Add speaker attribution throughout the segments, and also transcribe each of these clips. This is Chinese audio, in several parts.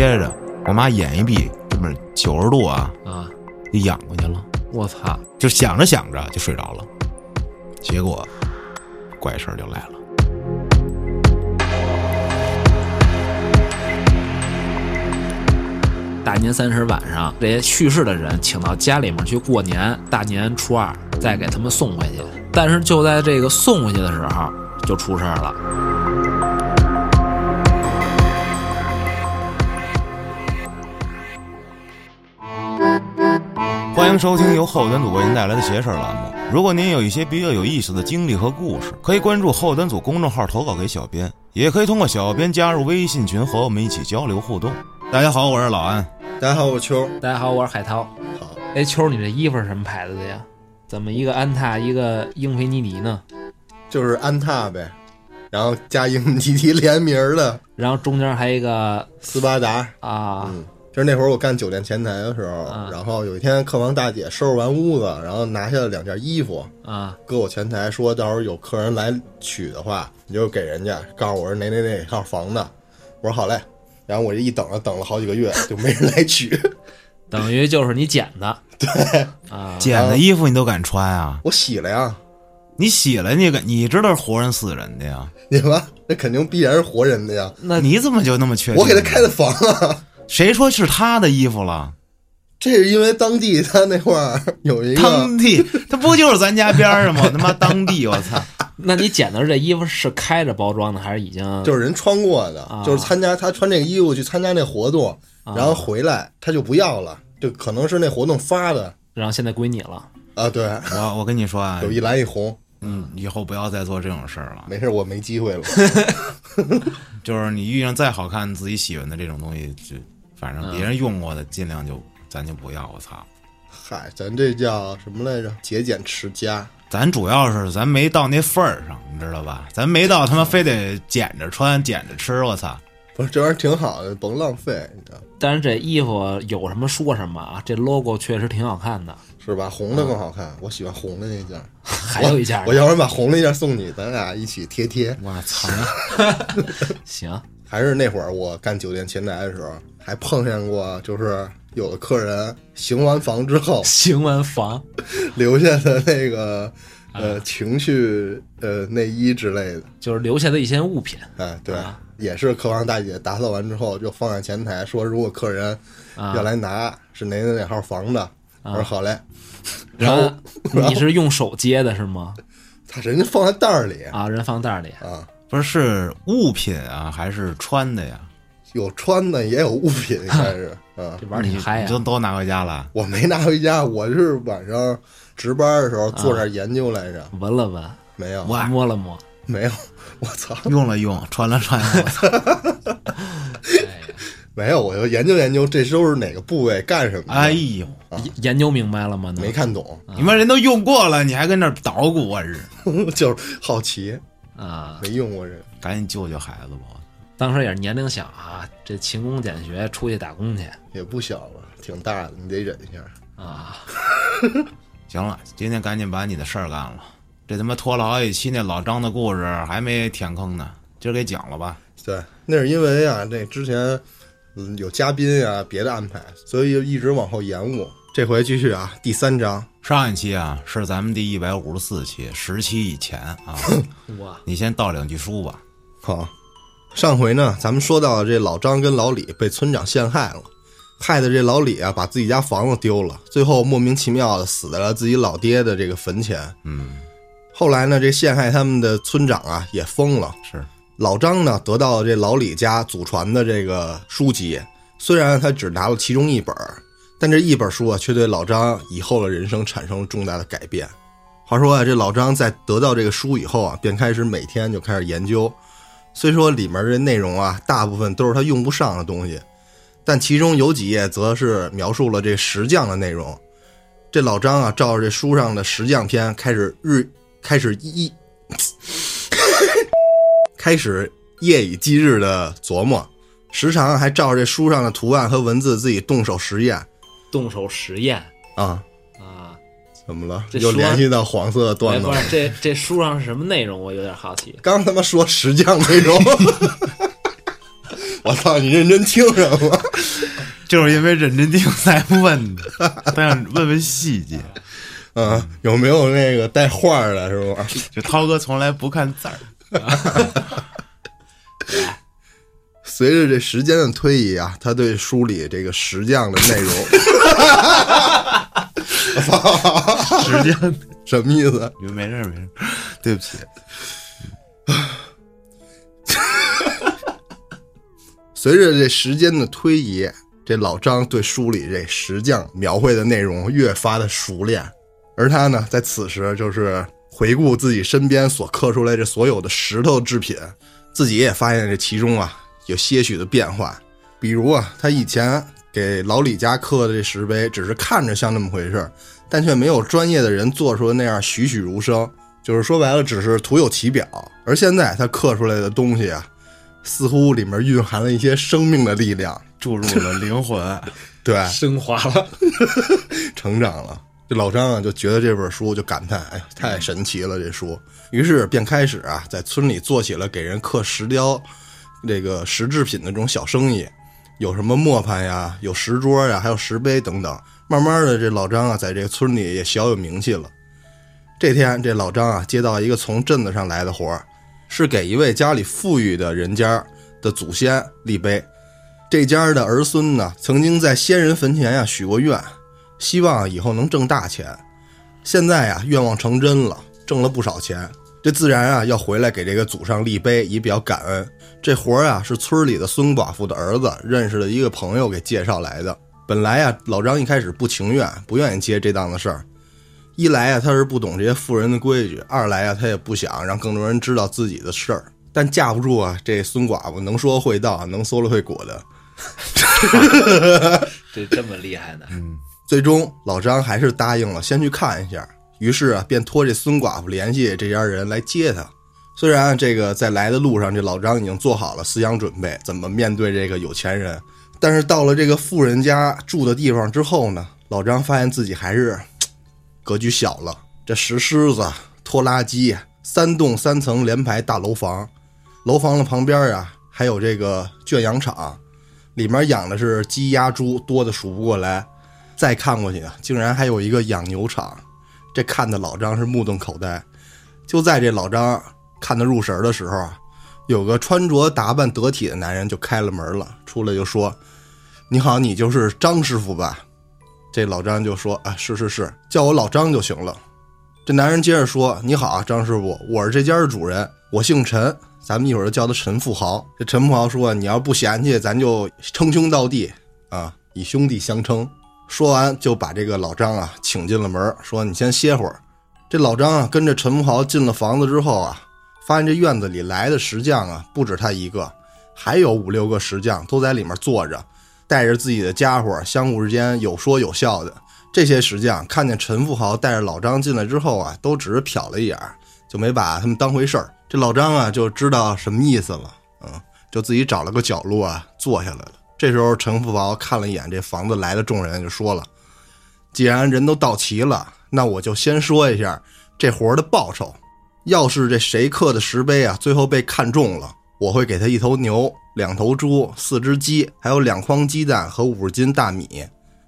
Speaker 1: 接着我妈眼一闭，这么九十度啊，
Speaker 2: 啊，
Speaker 1: 就仰过去了，
Speaker 2: 我操！
Speaker 1: 就想着想着就睡着了，结果怪事儿就来了。
Speaker 2: 大年三十晚上，这些去世的人请到家里面去过年，大年初二再给他们送回去。但是就在这个送回去的时候，就出事儿了。
Speaker 1: 欢迎收听由后端组为您带来的邪事儿栏目。如果您有一些比较有意思的经历和故事，可以关注后端组公众号投稿给小编，也可以通过小编加入微信群和我们一起交流互动。大家好，我是老安。
Speaker 3: 大家好，我是秋。
Speaker 2: 大家好，我是海涛。
Speaker 3: 好，
Speaker 2: 哎，秋，你这衣服是什么牌子的呀？怎么一个安踏，一个英菲尼迪呢？
Speaker 3: 就是安踏呗，然后加英尼迪联名的
Speaker 2: 然后中间还有一个
Speaker 3: 斯巴达。
Speaker 2: 啊，
Speaker 3: 嗯，就是那会儿我干酒店前台的时候，
Speaker 2: 啊
Speaker 3: 然后有一天客房大姐收拾完屋子，然后拿下了两件衣服，
Speaker 2: 啊
Speaker 3: 搁我前台说，到时候有客人来取的话，你就给人家，告诉我是哪哪哪号房的。我说好嘞。然后我这一等了等了好几个月，就没人来取。
Speaker 2: 等于就是你捡的。对啊，
Speaker 1: 捡的衣服你都敢穿啊？
Speaker 3: 我洗了呀，
Speaker 1: 你洗了你敢？你知道是活人死人的呀？
Speaker 3: 你妈，那肯定必然是活人的呀。
Speaker 2: 那
Speaker 1: 你怎么就那么确定？
Speaker 3: 我给他开的房啊。
Speaker 1: 谁说是他的衣服了？
Speaker 3: 这是因为当地他那块儿有一个
Speaker 1: 当地，他不就是咱家边儿上吗？他妈当地，我操！
Speaker 2: 那你捡的这衣服是开着包装的，还是已经
Speaker 3: 就是人穿过的，
Speaker 2: 啊
Speaker 3: 就是参加他穿这个衣服去参加那活动，然后回来他就不要了，就可能是那活动发的
Speaker 2: 然后现在归你了？
Speaker 3: 啊。对，
Speaker 1: 我我跟你说啊
Speaker 3: 有，一蓝一红，
Speaker 1: 嗯，以后不要再做这种事儿了。
Speaker 3: 没事，我没机会了。
Speaker 1: 就是你遇上再好看、自己喜欢的这种东西，就反正别人用过的，尽量就咱就不要。我操！
Speaker 3: 嗨，咱这叫什么来着？节俭持家。
Speaker 1: 咱主要是咱没到那份儿上，你知道吧？咱没到他妈非得捡着穿、捡着吃。我操！
Speaker 3: 不是这玩意儿挺好的，甭浪费，你知道
Speaker 2: 但是这衣服有什么说什么啊，这 logo 确实挺好看的。
Speaker 3: 是吧？红的更好看，我喜欢红的那件。
Speaker 2: 还有一件
Speaker 3: 我要不然把红的那件送你，咱俩一起贴贴。
Speaker 1: 我操！
Speaker 2: 行，
Speaker 3: 还是那会儿我干酒店前台的时候，还碰见过，就是有的客人行完房之后
Speaker 2: 行完房。
Speaker 3: 留下的那个呃情绪呃内衣之类的，
Speaker 2: 就是留下的一些物品。
Speaker 3: 哎，对，
Speaker 2: 啊。
Speaker 3: 也是客房大姐打扫完之后就放在前台，说如果客人
Speaker 2: 啊。
Speaker 3: 要来拿，是哪哪哪号房的，我说好嘞，
Speaker 2: 然后
Speaker 3: 然后
Speaker 2: 你是用手接的是吗？
Speaker 3: 他人家放在袋儿里。
Speaker 2: 啊，人放袋儿里。
Speaker 3: 啊，
Speaker 1: 不是是物品啊，还是穿的呀？
Speaker 3: 有穿的也有物品，应该是啊
Speaker 2: 这，玩儿挺嗨呀、
Speaker 1: 你都都拿回家了？
Speaker 3: 我没拿回家，我是晚上值班的时候做点研究来着，
Speaker 2: 闻了闻，
Speaker 3: 没有
Speaker 1: 我
Speaker 2: 摸了摸，
Speaker 3: 没有，我操。
Speaker 1: 用了用，穿了穿。我操！
Speaker 3: 没有，我就研究研究这都是哪个部位干什么的。
Speaker 1: 哎呦，
Speaker 2: 研研究明白了吗？
Speaker 3: 没看懂，
Speaker 1: 你们人都用过了，你还跟那儿捣鼓我？是？
Speaker 3: 就是好奇，
Speaker 2: 啊，
Speaker 3: 没用过这个。
Speaker 1: 赶紧救救孩子吧！
Speaker 2: 当时也是年龄小啊，这勤工俭学，出去打工去
Speaker 3: 也不小了，挺大的，你得忍一下。
Speaker 2: 啊。
Speaker 1: 行了，今天赶紧把你的事儿干了。这他妈拖了好几期，那老张的故事还没填坑呢，今儿给讲了吧？
Speaker 3: 对，那是因为啊，那之前嗯有嘉宾啊，别的安排，所以一直往后延误。这回继续啊，第三章。
Speaker 1: 上一期啊是咱们第一百五十四期，十期以前啊。
Speaker 2: 哇，
Speaker 1: 你先倒两句书吧。
Speaker 3: 好，上回呢，咱们说到这老张跟老李被村长陷害了，害得这老李啊把自己家房子丢了，最后莫名其妙的死在了自己老爹的这个坟前。
Speaker 1: 嗯，
Speaker 3: 后来呢，这陷害他们的村长啊也疯了。
Speaker 1: 是
Speaker 3: 老张呢得到了这老李家祖传的这个书籍，虽然他只拿了其中一本儿，但这一本书啊却对老张以后的人生产生了重大的改变。话说啊，这老张在得到这个书以后啊，便开始每天就开始研究。虽说里面的内容啊，大部分都是他用不上的东西，但其中有几页则是描述了这石匠的内容。这老张啊，照着这书上的石匠篇开始日 开始一开始夜以继日的琢磨，时常还照着这书上的图案和文字自己动手实验
Speaker 2: 动手实验
Speaker 3: 啊。
Speaker 2: 啊！
Speaker 3: 怎么了？
Speaker 2: 这
Speaker 3: 又联系到黄色的
Speaker 2: 哎，
Speaker 3: 段子了。
Speaker 2: 不是这这书上是什么内容？我有点好奇。
Speaker 3: 刚他妈说石匠内容，我操，你认真听什么？
Speaker 1: 就是因为认真听才问的，他想问问细节。
Speaker 3: 嗯，有没有那个带画的，是吧？
Speaker 1: 就涛哥从来不看字儿。
Speaker 3: 随着这时间的推移啊，他对书里这个石匠的内容，我操，
Speaker 1: 时间，
Speaker 3: 什么意思？
Speaker 1: 你没事没事，对不起。
Speaker 3: 随着这时间的推移，这老张对书里这石匠描绘的内容越发的熟练，而他呢，在此时就是回顾自己身边所刻出来这所有的石头制品，自己也发现这其中啊有些许的变化。比如啊，他以前给老李家刻的这石碑，只是看着像那么回事儿但却没有专业的人做出的那样栩栩如生，就是说白了，只是徒有其表。而现在他刻出来的东西啊。似乎里面蕴含了一些生命的力量，
Speaker 1: 注入了灵魂，
Speaker 3: 对，
Speaker 2: 升华了，
Speaker 3: 成长了。这老张啊，就觉得这本书就感叹：“哎呀，太神奇了！”这书，于是便开始啊，在村里做起了给人刻石雕、这个石制品的这种小生意，有什么磨盘呀，有石桌呀，还有石碑等等。慢慢的，这老张啊，在这个村里也小有名气了。这天，这老张啊，接到一个从镇子上来的活儿。是给一位家里富裕的人家的祖先立碑，这家的儿孙呢，曾经在先人坟前呀许过愿，希望以后能挣大钱。现在呀，愿望成真了，挣了不少钱，这自然啊要回来给这个祖上立碑，以表感恩。这活儿啊是村里的孙寡妇的儿子认识的一个朋友给介绍来的。本来呀，老张一开始不情愿，不愿意接这档子事儿。一来啊，他是不懂这些富人的规矩；二来啊，他也不想让更多人知道自己的事儿。但架不住啊，这孙寡妇能说会道，能嗦了会果的，
Speaker 2: 这这么厉害呢？
Speaker 1: 嗯，
Speaker 3: 最终老张还是答应了，先去看一下。于是啊，便托这孙寡妇联系这家人来接他。虽然这个在来的路上，这老张已经做好了思想准备，怎么面对这个有钱人，但是到了这个富人家住的地方之后呢，老张发现自己还是。格局小了，这石狮子、拖拉机、三栋三层连排大楼房，楼房的旁边啊，还有这个圈养场，里面养的是鸡鸭猪，多的数不过来。再看过去啊，竟然还有一个养牛场，这看的老张是目瞪口呆。就在这老张看得入神的时候啊，有个穿着打扮得体的男人就开了门了，出来就说：“你好，你就是张师傅吧？”这老张就说：“啊，是是是，叫我老张就行了。”这男人接着说：“你好，张师傅，我是这家的主人，我姓陈，咱们一会儿就叫他陈富豪。”这陈富豪说：“你要不嫌弃，咱就称兄道弟啊，以兄弟相称。”说完就把这个老张啊请进了门，说：“你先歇会儿。”这老张啊跟着陈富豪进了房子之后啊，发现这院子里来的石匠啊不止他一个，还有五六个石匠都在里面坐着。带着自己的家伙，相互之间有说有笑的。这些石匠看见陈富豪带着老张进来之后啊，都只是瞟了一眼，就没把他们当回事儿。这老张啊，就知道什么意思了，嗯，就自己找了个角落啊，坐下来了。这时候，陈富豪看了一眼这房子来的众人，就说了：“既然人都到齐了，那我就先说一下这活的报酬。要是这谁刻的石碑啊，最后被看中了。”我会给他一头牛、两头猪、四只鸡，还有两筐鸡蛋和五十斤大米，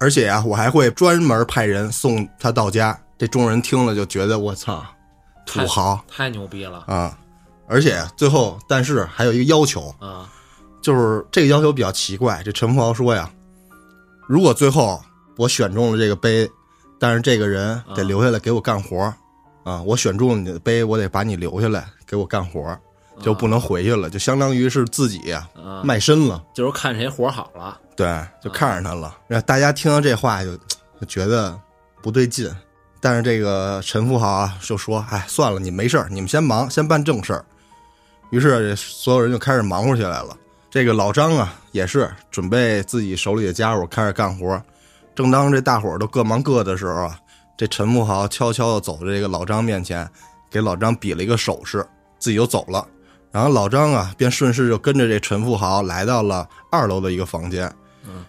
Speaker 3: 而且啊，我还会专门派人送他到家。这众人听了就觉得我操，土豪
Speaker 2: 太牛逼了
Speaker 3: 啊！而且最后，但是还有一个要求
Speaker 2: 啊，
Speaker 3: 就是这个要求比较奇怪。这陈富豪说呀，如果最后我选中了这个碑，但是这个人得留下来给我干活啊，我选中了你的碑，我得把你留下来给我干活。就不能回去了，就相当于是自己卖身了，
Speaker 2: 就是看谁活好了，
Speaker 3: 对，就看上他了。那大家听到这话就就觉得不对劲，但是这个陈富豪啊就说：“哎，算了，你没事儿你们先忙，先办正事儿。”于是所有人就开始忙活起来了。这个老张啊也是准备自己手里的家伙开始干活。正当这大伙儿都各忙各的时候啊，这陈富豪悄悄地走到这个老张面前，给老张比了一个手势，自己就走了。然后老张啊，便顺势就跟着这陈富豪来到了二楼的一个房间。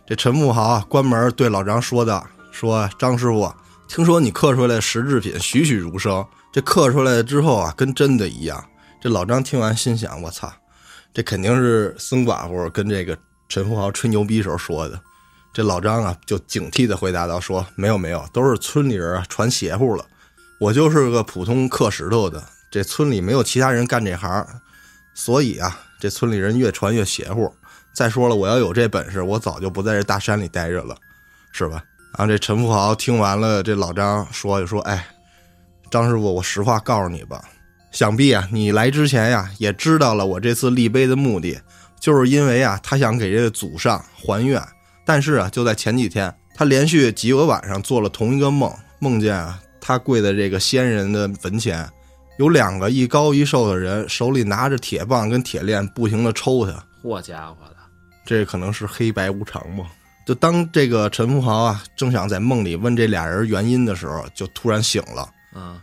Speaker 3: 这陈富豪啊，关门对老张说道：“说张师傅，听说你刻出来的石制品栩栩如生，这刻出来之后啊，跟真的一样。”这老张听完心想：“我操，这肯定是孙寡妇跟这个陈富豪吹牛逼时候说的。这老张啊，就警惕的回答道：“说没有没有，都是村里人啊传邪乎了。我就是个普通刻石头的，这村里没有其他人干这行，所以啊，这村里人越传越邪乎。再说了，我要有这本事，我早就不在这大山里待着了，是吧？”然后这陈富豪听完了这老张说，就说：“哎，张师傅，我实话告诉你吧，想必啊，你来之前呀，也知道了我这次立碑的目的，就是因为啊，他想给这个祖上还愿。”但是啊，就在前几天，他连续几个晚上做了同一个梦，梦见啊，他跪在这个先人的坟前，有两个一高一瘦的人，手里拿着铁棒跟铁链，不停的抽他。
Speaker 2: 嚯家伙的，
Speaker 3: 这可能是黑白无常嘛？就当这个陈富豪啊，正想在梦里问这俩人原因的时候，就突然醒了。
Speaker 2: 嗯，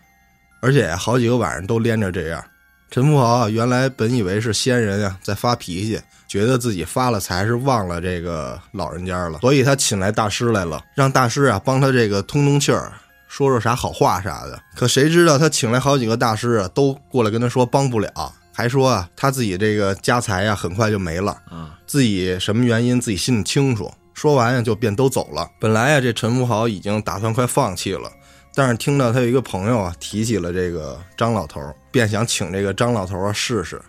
Speaker 3: 而且好几个晚上都连着这样。陈富豪啊，原来本以为是仙人啊在发脾气。觉得自己发了财是忘了这个老人家了，所以他请来大师来了，让大师啊帮他这个通通气儿，说说啥好话啥的。可谁知道他请来好几个大师啊，都过来跟他说帮不了，还说啊他自己这个家财呀很快就没了，
Speaker 2: 啊，
Speaker 3: 自己什么原因自己心里清楚。说完呀就便都走了。本来啊这陈富豪已经打算快放弃了，但是听到他有一个朋友啊提起了这个张老头，便想请这个张老头啊试试。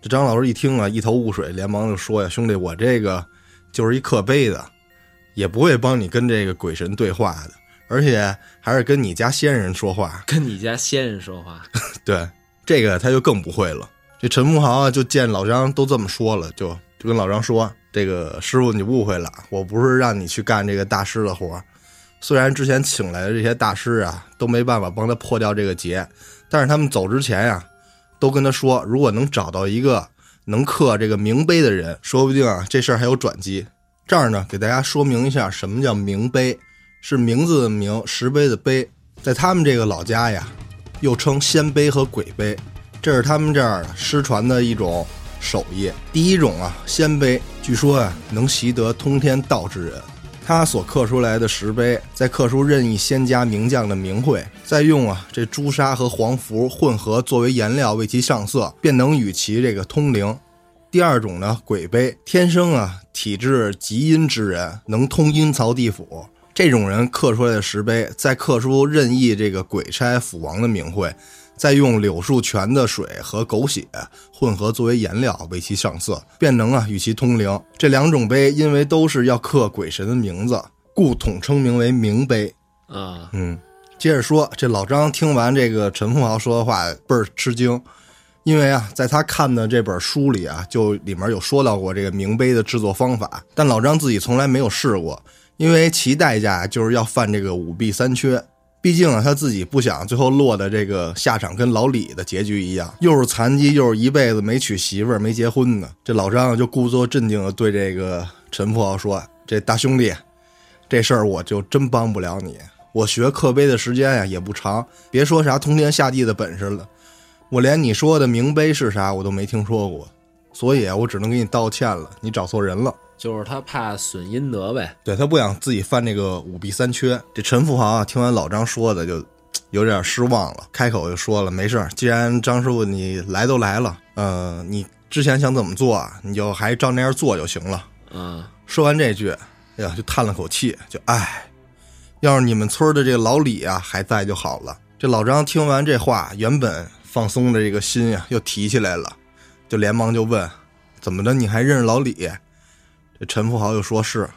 Speaker 3: 这张老师一听啊，一头雾水，连忙就说呀：“兄弟，我这个就是一刻碑的，也不会帮你跟这个鬼神对话的，而且还是跟你家先人说话，
Speaker 2: 跟你家先人说话。
Speaker 3: 对，这个他就更不会了。这陈富豪啊，就见老张都这么说了，就就跟老张说：‘这个师傅，你误会了，我不是让你去干这个大师的活虽然之前请来的这些大师啊，都没办法帮他破掉这个结，但是他们走之前呀。’”都跟他说，如果能找到一个能刻这个名碑的人，说不定啊，这事儿还有转机。这儿呢，给大家说明一下，什么叫名碑，是名字的名，石碑的碑。在他们这个老家呀，又称仙碑和鬼碑，这是他们这儿失传的一种手艺。第一种啊，仙碑，据说啊，能习得通天道之人。他所刻出来的石碑，再刻出任意仙家名将的名讳，再用啊这朱砂和黄符混合作为颜料为其上色，便能与其这个通灵。第二种呢，鬼碑，天生啊体质极阴之人，能通阴曹地府，这种人刻出来的石碑，再刻出任意这个鬼差府王的名讳。再用柳树泉的水和狗血混合作为颜料为其上色，便能啊与其通灵。这两种碑因为都是要刻鬼神的名字，故统称名为名碑。
Speaker 2: 啊，
Speaker 3: 嗯，接着说，这老张听完这个陈凤豪说的话，倍儿吃惊，因为啊，在他看的这本书里啊，就里面有说到过这个名碑的制作方法，但老张自己从来没有试过，因为其代价就是要犯这个五弊三缺。毕竟啊，他自己不想最后落的这个下场跟老李的结局一样，又是残疾，又是一辈子没娶媳妇儿、没结婚呢。这老张就故作镇定的对这个陈富豪说：“这大兄弟，这事儿我就真帮不了你。我学刻碑的时间呀也不长，别说啥通天下地的本事了，我连你说的名碑是啥我都没听说过，所以啊，我只能给你道歉了。你找错人了。”
Speaker 2: 就是他怕损阴德呗，
Speaker 3: 对他不想自己犯这个五弊三缺。这陈富豪啊，听完老张说的，就有点失望了，开口就说了：“没事既然张师傅你来都来了，呃，你之前想怎么做啊，你就还照那样做就行了。”
Speaker 2: 嗯，
Speaker 3: 说完这句，哎呀，就叹了口气，就唉，要是你们村的这个老李啊还在就好了。这老张听完这话，原本放松的这个心呀，又提起来了，就连忙就问：“怎么的？你还认识老李？”这陈富豪又说：“是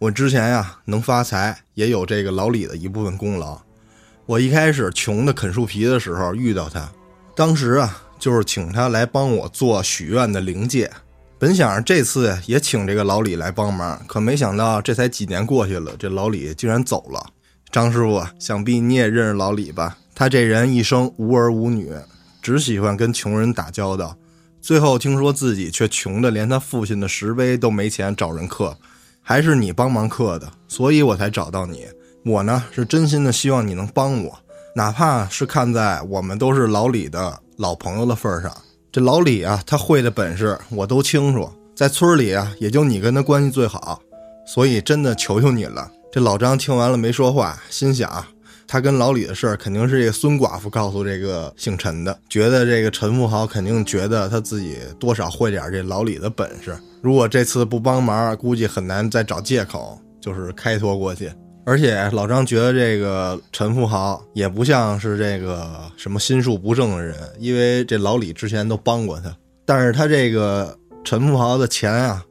Speaker 3: 我之前呀能发财，也有这个老李的一部分功劳。我一开始穷的啃树皮的时候遇到他，当时啊就是请他来帮我做许愿的灵界。本想着这次也请这个老李来帮忙，可没想到这才几年过去了，这老李竟然走了。张师傅，想必你也认识老李吧？他这人一生无儿无女，只喜欢跟穷人打交道。”最后听说自己却穷的连他父亲的石碑都没钱找人刻，还是你帮忙刻的，所以我才找到你。我呢是真心的希望你能帮我，哪怕是看在我们都是老李的老朋友的份上。这老李啊，他会的本事我都清楚，在村里啊也就你跟他关系最好，所以真的求求你了。这老张听完了没说话，心想他跟老李的事儿肯定是这个孙寡妇告诉这个姓陈的，觉得这个陈富豪肯定觉得他自己多少会点这老李的本事，如果这次不帮忙，估计很难再找借口就是开脱过去。而且老张觉得这个陈富豪也不像是这个什么心术不正的人，因为这老李之前都帮过他，但是他这个陈富豪的钱啊，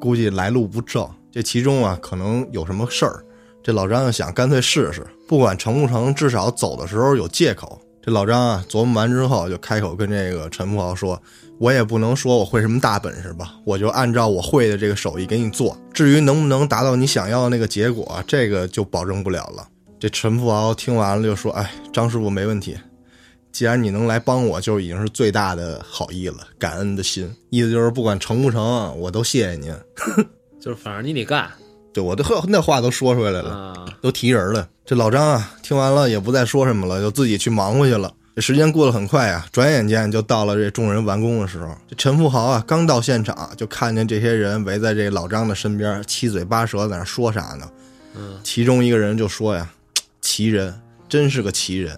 Speaker 3: 估计来路不正，这其中啊可能有什么事儿。这老张就想干脆试试，不管成不成，至少走的时候有借口。这老张啊琢磨完之后，就开口跟这个陈富豪说：“我也不能说我会什么大本事吧，我就按照我会的这个手艺给你做。至于能不能达到你想要的那个结果，这个就保证不了了。”这陈富豪听完了就说：“哎，张师傅没问题，既然你能来帮我，就已经是最大的好意了，感恩的心。意思就是不管成不成，我都谢谢您。
Speaker 2: 就是反正你得干
Speaker 3: 对我都呵那话都说出来了。”
Speaker 2: 啊，
Speaker 3: 都提人了。这老张啊，听完了也不再说什么了，就自己去忙活去了。这时间过得很快啊，转眼间就到了这众人完工的时候。这陈富豪啊，刚到现场，就看见这些人围在这老张的身边，七嘴八舌在那说啥呢？
Speaker 2: 嗯，
Speaker 3: 其中一个人就说呀：“ 奇人，真是个奇人，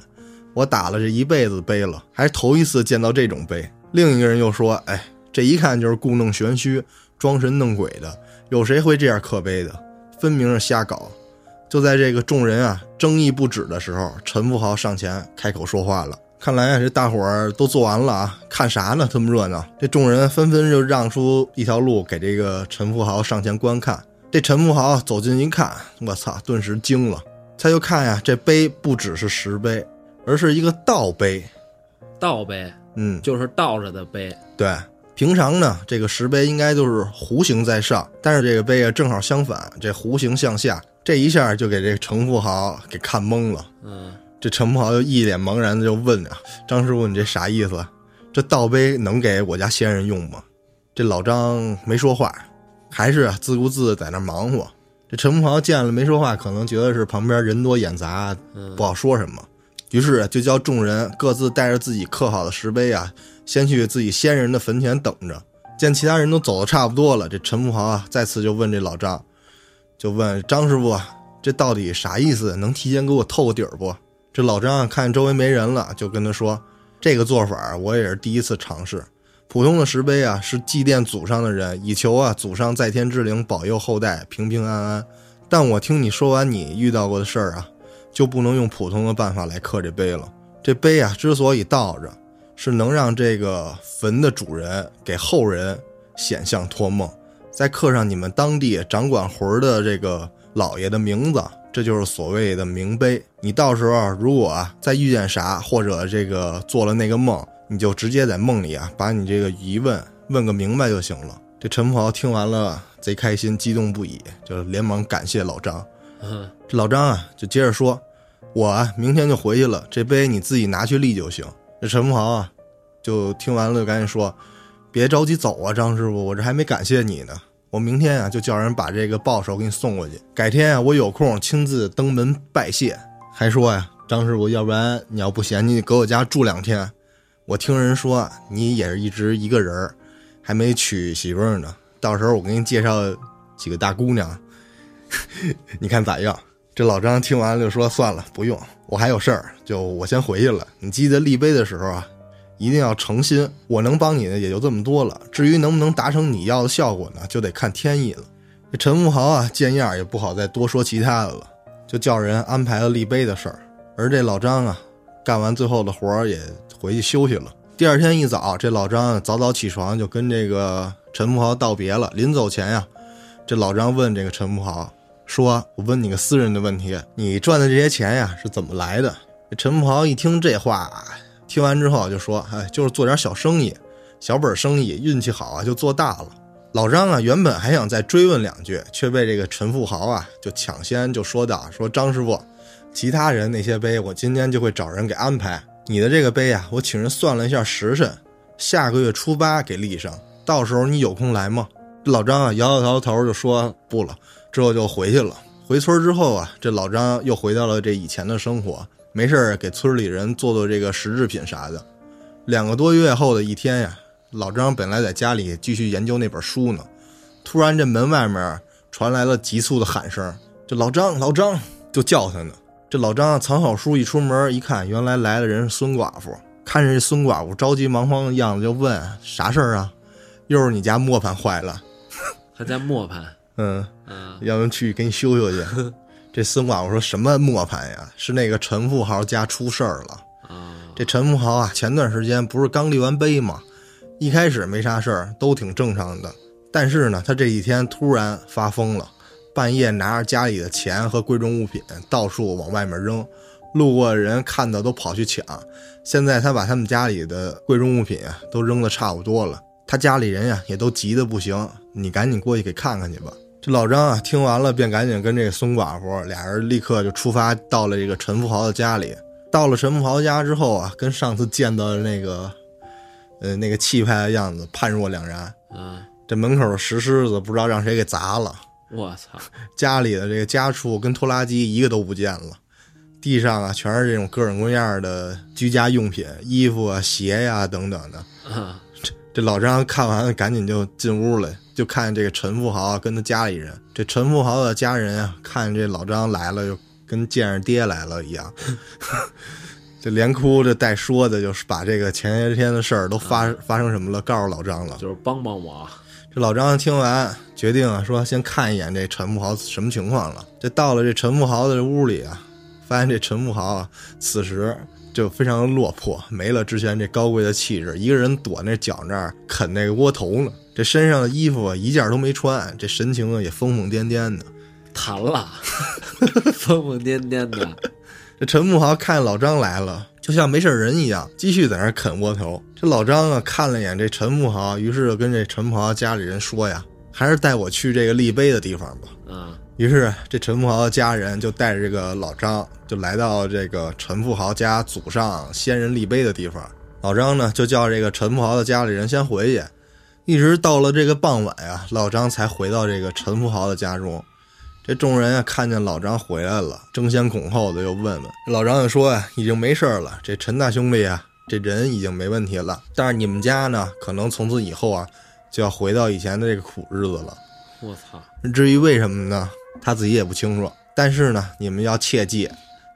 Speaker 3: 我打了这一辈子碑了，还是头一次见到这种碑。”另一个人又说：“哎，这一看就是故弄玄虚、装神弄鬼的，有谁会这样刻碑的？分明是瞎搞。”就在这个众人啊争议不止的时候，陈富豪上前开口说话了。看来啊，这大伙儿都做完了啊，看啥呢？这么热闹！这众人纷纷就让出一条路给这个陈富豪上前观看。这陈富豪走近一看，我操，顿时惊了。他就看呀，这碑不只是石碑，而是一个倒碑。
Speaker 2: 倒碑
Speaker 3: 嗯，
Speaker 2: 就是倒着的碑，
Speaker 3: 对，平常呢，这个石碑应该都是弧形在上，但是这个碑啊正好相反，这弧形向下。这一下就给这陈富豪给看懵了。
Speaker 2: 嗯，
Speaker 3: 这陈富豪就一脸茫然的就问啊：“张师傅，你这啥意思？这倒碑能给我家先人用吗？”这老张没说话，还是自顾自在那忙活。这陈富豪见了没说话，可能觉得是旁边人多眼杂，不好说什么，于是就叫众人各自带着自己刻好的石碑啊，先去自己先人的坟前等着。见其他人都走的差不多了，这陈富豪啊再次就问这老张，就问张师傅，这到底啥意思？能提前给我透个底儿不？这老张啊看周围没人了，就跟他说，这个做法我也是第一次尝试。普通的石碑啊，是祭奠祖上的人，以求啊祖上在天之灵保佑后代平平安安。但我听你说完你遇到过的事儿啊，就不能用普通的办法来刻这碑了。这碑啊，之所以倒着，是能让这个坟的主人给后人显像托梦，再刻上你们当地掌管魂儿的这个老爷的名字，这就是所谓的名碑。你到时候如果啊再遇见啥，或者这个做了那个梦，你就直接在梦里啊把你这个疑问问个明白就行了。这陈富豪听完了贼开心，激动不已，就连忙感谢老张。
Speaker 2: 嗯
Speaker 3: 这老张啊，就接着说：“我啊，明天就回去了，这碑你自己拿去立就行。”这陈富豪啊，就听完了就赶紧说：“别着急走啊，张师傅，我这还没感谢你呢。我明天啊就叫人把这个报酬给你送过去。改天啊，我有空亲自登门拜谢。还说呀，张师傅，要不然你要不嫌弃，搁我家住两天。我听人说你也是一直一个人，还没娶媳妇呢。到时候我给你介绍几个大姑娘，你看咋样？”这老张听完就说：“算了，不用，我还有事儿，就我先回去了。你记得立碑的时候啊，一定要诚心。我能帮你的也就这么多了，至于能不能达成你要的效果呢，就得看天意了。”这陈富豪啊，见样也不好再多说其他的了，就叫人安排了立碑的事儿。而这老张啊，干完最后的活儿也回去休息了。第二天一早，这老张早早起床，就跟这个陈富豪道别了。临走前呀、这老张问这个陈富豪。说：“我问你个私人的问题，你赚的这些钱呀是怎么来的？”陈富豪一听这话，听完之后就说：“哎，就是做点小生意，小本生意，运气好啊就做大了。”老张啊原本还想再追问两句，却被这个陈富豪啊就抢先就说道：“说张师傅，其他人那些碑我今天就会找人给安排，你的这个碑啊，我请人算了一下时辰，下个月初八给立上，到时候你有空来吗？”老张啊摇摇摇头就说：“不了。”之后就回去了。回村之后啊，这老张又回到了这以前的生活，没事儿给村里人做做这个实制品啥的。两个多月后的一天呀，老张本来在家里继续研究那本书呢，突然这门外面传来了急促的喊声，这老张老张就叫他呢。这老张藏好书一出门一看，原来来的人是孙寡妇。看着这孙寡妇着急忙慌的样子，就问啥事儿啊？又是你家磨盘坏了？
Speaker 2: 他家磨盘，
Speaker 3: 嗯，
Speaker 2: 嗯
Speaker 3: 要不去给你修修去。这孙寡妇说什么磨盘呀？是那个陈富豪家出事儿了。
Speaker 2: 啊，
Speaker 3: 这陈富豪啊，前段时间不是刚立完碑吗？一开始没啥事儿，都挺正常的。但是呢，他这几天突然发疯了，半夜拿着家里的钱和贵重物品到处往外面扔，路过的人看到都跑去抢。现在他把他们家里的贵重物品啊都扔的差不多了，他家里人呀也都急得不行，你赶紧过去给看看去吧。这老张啊听完了，便赶紧跟这个孙寡妇俩人立刻就出发到了这个陈富豪的家里。到了陈富豪家之后啊，跟上次见到的那个，呃，那个气派的样子判若两然。
Speaker 2: 嗯，
Speaker 3: 这门口的石狮子不知道让谁给砸了，
Speaker 2: 我操，
Speaker 3: 家里的这个家畜跟拖拉机一个都不见了，地上啊全是这种各种各样的居家用品，衣服啊、鞋呀、等等的。
Speaker 2: 啊
Speaker 3: 这老张看完了，赶紧就进屋了，就看这个陈富豪啊跟他家里人。这陈富豪的家人啊，看这老张来了，就跟见着爹来了一样，就连哭着带说的，就是把这个前些天的事儿都发发生什么了，告诉老张了。
Speaker 2: 就是帮帮我，
Speaker 3: 这老张听完，决定啊，说先看一眼这陈富豪什么情况了。这到了这陈富豪的屋里啊，发现这陈富豪啊，此时就非常落魄，没了之前这高贵的气质，一个人躲那脚那儿啃那个窝头呢。这身上的衣服啊，一件都没穿，这神情啊也疯疯癫癫的。
Speaker 2: 弹了，疯疯癫癫的，
Speaker 3: 这陈富豪看老张来了，就像没事人一样，继续在那儿啃窝头。这老张啊看了一眼这陈富豪，于是就跟这陈富豪家里人说呀：“还是带我去这个立碑的地方吧。”
Speaker 2: 嗯
Speaker 3: 于是这陈富豪的家人就带着这个老张，就来到这个陈富豪家祖上先人立碑的地方。老张呢就叫这个陈富豪的家里人先回去，一直到了这个傍晚呀，老张才回到这个陈富豪的家中。这众人啊看见老张回来了，争先恐后的又问问。老张就说呀，已经没事儿了，这陈大兄弟啊，这人已经没问题了。但是你们家呢，可能从此以后啊，就要回到以前的这个苦日子了。
Speaker 2: 我操，
Speaker 3: 至于为什么呢？他自己也不清楚。但是呢，你们要切记，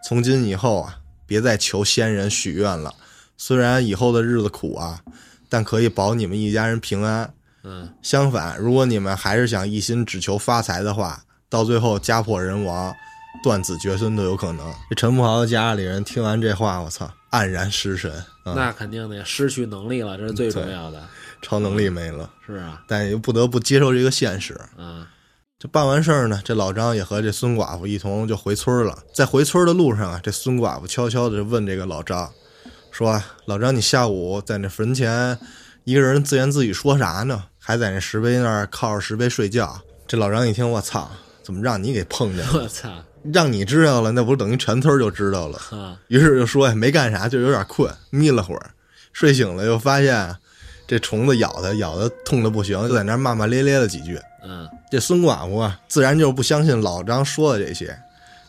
Speaker 3: 从今以后啊，别再求先人许愿了。虽然以后的日子苦啊，但可以保你们一家人平安。
Speaker 2: 嗯
Speaker 3: 相反，如果你们还是想一心只求发财的话，到最后家破人亡、断子绝孙都有可能。这陈富豪的家里人听完这话，我操，黯然失神啊！
Speaker 2: 那肯定的呀，失去能力了，这是最重要的，
Speaker 3: 超能力没了，
Speaker 2: 是啊，
Speaker 3: 但又不得不接受这个现实。
Speaker 2: 嗯
Speaker 3: 这办完事儿呢，这老张也和这孙寡妇一同就回村了。在回村的路上啊，这孙寡妇悄悄地问这个老张，说：“老张，你下午在那坟前一个人自言自语说啥呢？还在那石碑那儿靠着石碑睡觉？”这老张一听，我操，怎么让你给碰见了？
Speaker 2: 我操，
Speaker 3: 让你知道了，那不是等于全村就知道了？
Speaker 2: 啊
Speaker 3: 于是就说呀，没干啥，就有点困，眯了会儿，睡醒了又发现这虫子咬他，咬的痛的不行，就在那儿骂骂咧咧了几句。
Speaker 2: 嗯
Speaker 3: 这孙寡妇啊，自然就不相信老张说的这些，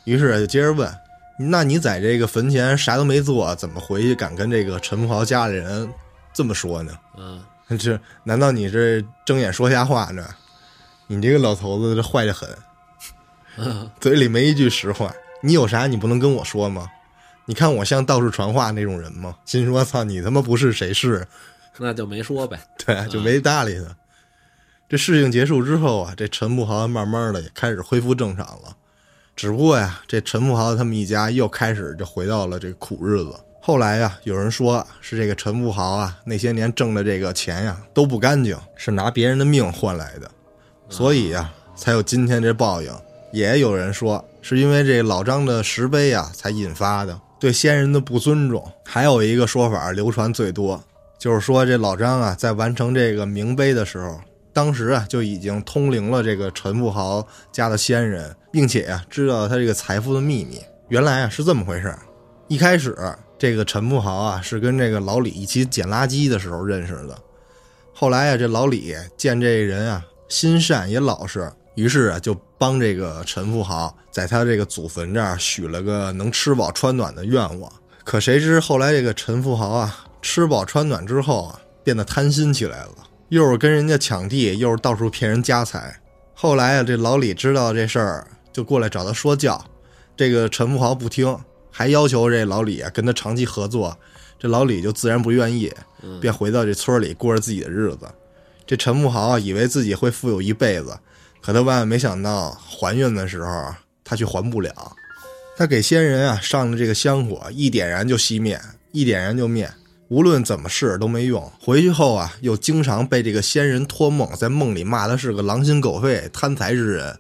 Speaker 3: 于是就接着问：“那你在这个坟前啥都没做，怎么回去敢跟这个陈富豪家里人这么说呢？
Speaker 2: 嗯，
Speaker 3: 这难道你这睁眼说瞎话呢？你这个老头子这坏的很，嘴里没一句实话。你有啥你不能跟我说吗？你看我像到处传话那种人吗？心说操你他妈不是谁是？
Speaker 2: 那就没说呗，
Speaker 3: 对，就没搭理他。这事情结束之后啊，这陈富豪慢慢的也开始恢复正常了。只不过呀，这陈富豪他们一家又开始就回到了这个苦日子。后来呀，有人说是这个陈富豪啊，那些年挣的这个钱呀都不干净，是拿别人的命换来的，所以呀，才有今天这报应。也有人说是因为这老张的石碑啊才引发的对先人的不尊重。还有一个说法流传最多，就是说这老张啊在完成这个明碑的时候，当时啊就已经通灵了这个陈富豪家的先人，并且啊知道他这个财富的秘密。原来啊是这么回事儿一开始这个陈富豪啊是跟这个老李一起捡垃圾的时候认识的，后来啊这老李见这人啊心善也老实，于是啊就帮这个陈富豪在他这个祖坟这儿许了个能吃饱穿暖的愿望。可谁知后来这个陈富豪啊吃饱穿暖之后啊变得贪心起来了，又是跟人家抢地，又是到处骗人家财。后来啊这老李知道这事儿，就过来找他说教。这个陈富豪不听，还要求这老李啊跟他长期合作，这老李就自然不愿意，便回到这村里过着自己的日子。这陈富豪啊，以为自己会富有一辈子，可他万万没想到，还愿的时候他却还不了。他给仙人啊上的这个香火，一点燃就熄灭，一点燃就灭，无论怎么试都没用。回去后啊，又经常被这个仙人托梦，在梦里骂他是个狼心狗肺、贪财之人。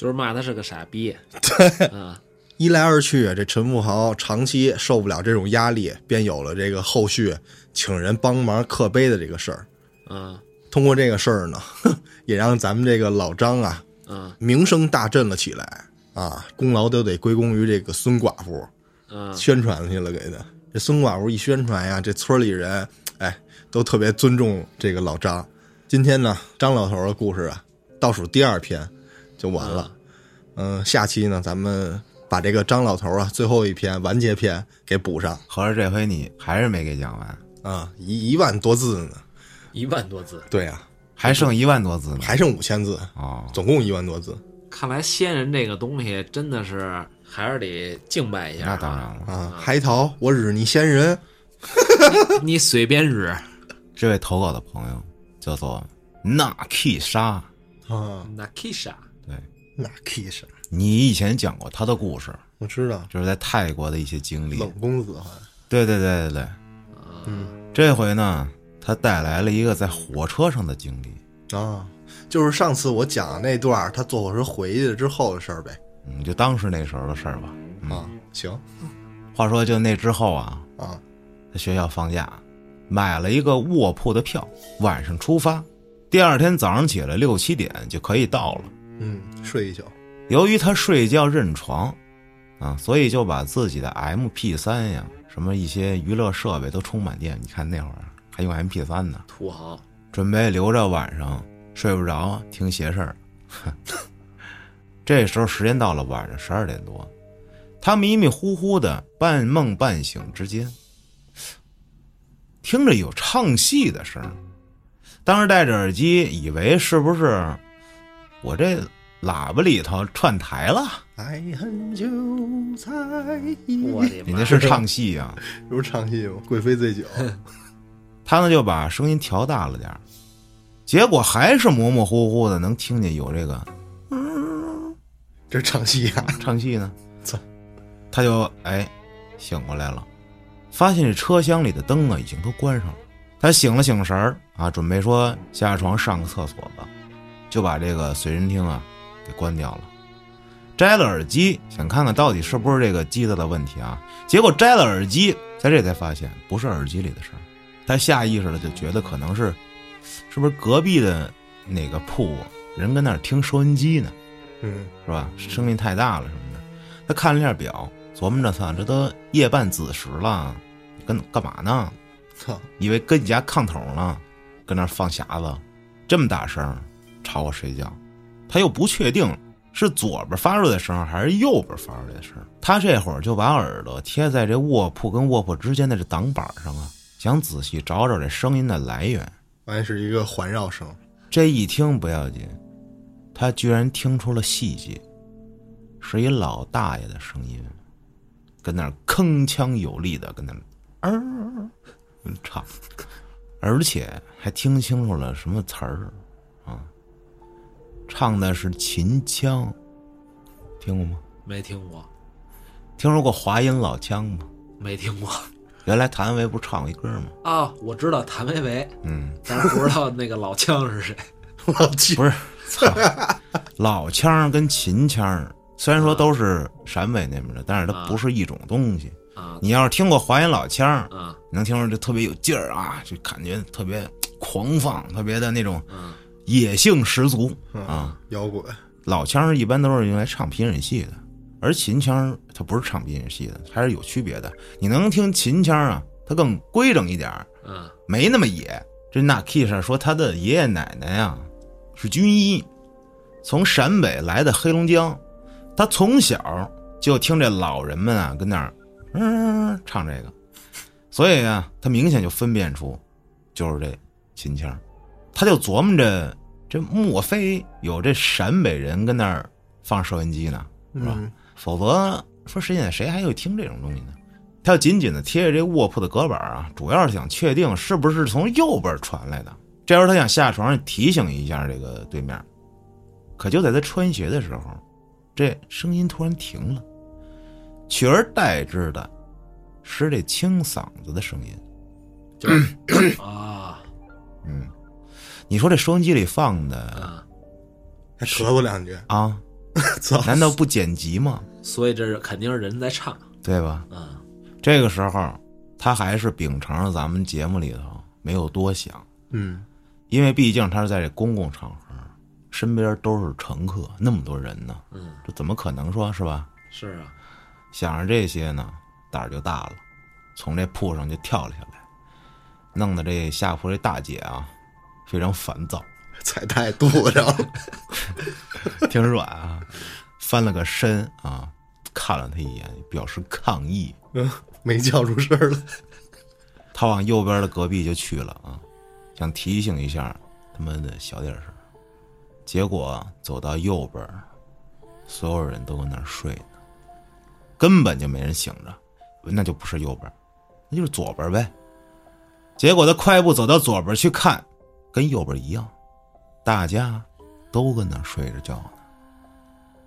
Speaker 2: 就是骂他是个傻逼。对，啊，
Speaker 3: 一来二去，这陈富豪长期受不了这种压力，便有了这个后续请人帮忙刻碑的这个事儿。
Speaker 2: 嗯
Speaker 3: 通过这个事儿呢，也让咱们这个老张啊
Speaker 2: 嗯
Speaker 3: 名声大振了起来啊，功劳都得归功于这个孙寡妇
Speaker 2: 嗯，
Speaker 3: 宣传去了，给他。这孙寡妇一宣传呀，这村里人哎都特别尊重这个老张。今天呢，张老头的故事啊，倒数第二篇就完了。嗯，下期呢，咱们把这个张老头啊最后一篇完结篇给补上
Speaker 1: 合着这回你还是没给讲完，
Speaker 3: 啊，一一万多字呢。
Speaker 2: 一万多字，
Speaker 3: 对呀、
Speaker 1: 还剩一万多字呢。
Speaker 3: 还剩五千字，
Speaker 1: 哦，
Speaker 3: 总共一万多字
Speaker 2: 看来仙人这个东西真的是还是得敬拜一下。
Speaker 1: 那当然，了。
Speaker 3: 啊！海涛，我日你仙人
Speaker 2: 你随便日。
Speaker 1: 这位投稿的朋友叫做纳 K 莎，
Speaker 3: 啊！
Speaker 2: 纳 Kisha，
Speaker 1: 对
Speaker 3: 那 kiss，
Speaker 1: 你以前讲过他的故事，
Speaker 3: 我知道，
Speaker 1: 就是在泰国的一些经历。
Speaker 3: 冷公子好像。
Speaker 1: 对对对对对，
Speaker 3: 嗯。
Speaker 1: 这回呢，他带来了一个在火车上的经历，
Speaker 3: 啊，就是上次我讲的那段儿他坐火车回去之后的事儿呗。
Speaker 1: 嗯，就当时那时候的事儿吧。
Speaker 3: 啊，行。
Speaker 1: 话说，就那之后啊，
Speaker 3: 啊，
Speaker 1: 在学校放假，买了一个卧铺的票，晚上出发，第二天早上起来六七点就可以到了。
Speaker 3: 嗯，睡一宿
Speaker 1: 由于他睡觉认床，啊，所以就把自己的 MP 三呀，什么一些娱乐设备都充满电。你看那会儿还用 MP 三呢，
Speaker 2: 土豪。
Speaker 1: 准备留着晚上睡不着听邪事儿。这时候时间到了晚上十二点多，他迷迷糊糊的半梦半醒之间，听着有唱戏的声儿。当时戴着耳机，以为是不是我这喇叭里头串台了？
Speaker 3: 爱恨就在一
Speaker 2: 我的妈！
Speaker 1: 你那是唱戏呀？
Speaker 3: 这不是唱戏吗？贵妃醉酒
Speaker 1: 他呢就把声音调大了点儿，结果还是模模糊糊的能听见有这个
Speaker 3: 这是唱戏呀！
Speaker 1: 唱戏呢
Speaker 3: 操，
Speaker 1: 他就哎醒过来了，发现这车厢里的灯啊已经都关上了。他醒了醒神儿啊，准备说下床上个厕所吧，就把这个随身听啊给关掉了，摘了耳机，想看看到底是不是这个机子的问题啊。结果摘了耳机，在这才发现不是耳机里的声儿，他下意识的就觉得可能是是不是隔壁的哪个铺人跟那儿听收音机呢？
Speaker 3: 嗯，
Speaker 1: 是吧？声音太大了什么的。他看了一下表，琢磨着，操，这都夜半子时了，跟干嘛呢？
Speaker 3: 操，
Speaker 1: 以为跟你家炕头呢，跟那儿放匣子，这么大声吵我睡觉。他又不确定是左边发出的声还是右边发出来的声。他这会儿就把耳朵贴在这卧铺跟卧铺之间的这挡板上啊，想仔细找找这声音的来源。
Speaker 3: 完了是一个环绕声，
Speaker 1: 这一听不要紧，他居然听出了细节，是一老大爷的声音，跟那儿铿锵有力的跟那儿儿唱，而且还听清楚了什么词儿啊，唱的是秦腔，听过吗？
Speaker 2: 没听过，
Speaker 1: 听说过华阴老腔吗？
Speaker 2: 没听过
Speaker 1: 原来谭维不是唱过一歌吗？
Speaker 2: 啊！我知道谭维维，
Speaker 1: 嗯，
Speaker 2: 但是不知道那个老腔是谁。
Speaker 3: 老气
Speaker 1: 不是，操，老腔跟秦腔虽然说都是陕北那边的，但是它不是一种东西。
Speaker 2: 啊
Speaker 1: 你要是听过华阴老腔，
Speaker 2: 啊
Speaker 1: 你能听出就特别有劲儿啊，就感觉特别狂放，特别的那种
Speaker 2: 嗯
Speaker 1: 野性十足啊。
Speaker 3: 摇滚，
Speaker 1: 老腔一般都是用来唱皮影戏的，而秦腔它不是唱皮影戏的，还是有区别的。你能听秦腔啊，它更规整一点儿，
Speaker 2: 嗯
Speaker 1: 没那么野。这纳 Kisha 说他的爷爷奶奶呀是军医，从陕北来的黑龙江，他从小就听这老人们啊跟那儿嗯唱这个，所以啊，他明显就分辨出就是这秦腔，他就琢磨着这莫非有这陕北人跟那儿放收音机呢，是吧？
Speaker 3: 嗯，
Speaker 1: 否则说实在，谁还会听这种东西呢？他要紧紧的贴着这卧铺的隔板啊，主要是想确定是不是从右边传来的。这时候他想下床提醒一下这个对面，可就在他穿鞋的时候，这声音突然停了，取而代之的是这清嗓子的声音。
Speaker 2: 就是 啊
Speaker 1: 嗯，你说这收音机里放的
Speaker 2: 啊，
Speaker 3: 还咳嗽两句，
Speaker 1: 啊，
Speaker 3: 操！
Speaker 1: 难道不剪辑吗？
Speaker 2: 所以这是肯定是人在唱
Speaker 1: 对吧？
Speaker 2: 嗯。
Speaker 1: 这个时候，他还是秉承了咱们节目里头没有多想，
Speaker 3: 嗯，
Speaker 1: 因为毕竟他是在这公共场合，身边都是乘客，那么多人呢，
Speaker 2: 嗯，
Speaker 1: 这怎么可能说是吧？
Speaker 2: 是啊，
Speaker 1: 想着这些呢，胆儿就大了，从这铺上就跳了下来，弄得这下铺这大姐啊非常烦躁，
Speaker 3: 踩太肚子上了，
Speaker 1: 挺软啊，翻了个身啊，看了他一眼，表示抗议。
Speaker 3: 嗯，没叫出声儿来。
Speaker 1: 他往右边的隔壁就去了啊，想提醒一下他们的小点声。结果走到右边，所有人都搁那儿睡呢，根本就没人醒着，那就不是右边，那就是左边呗。结果他快步走到左边去看，跟右边一样，大家都跟那睡着觉呢。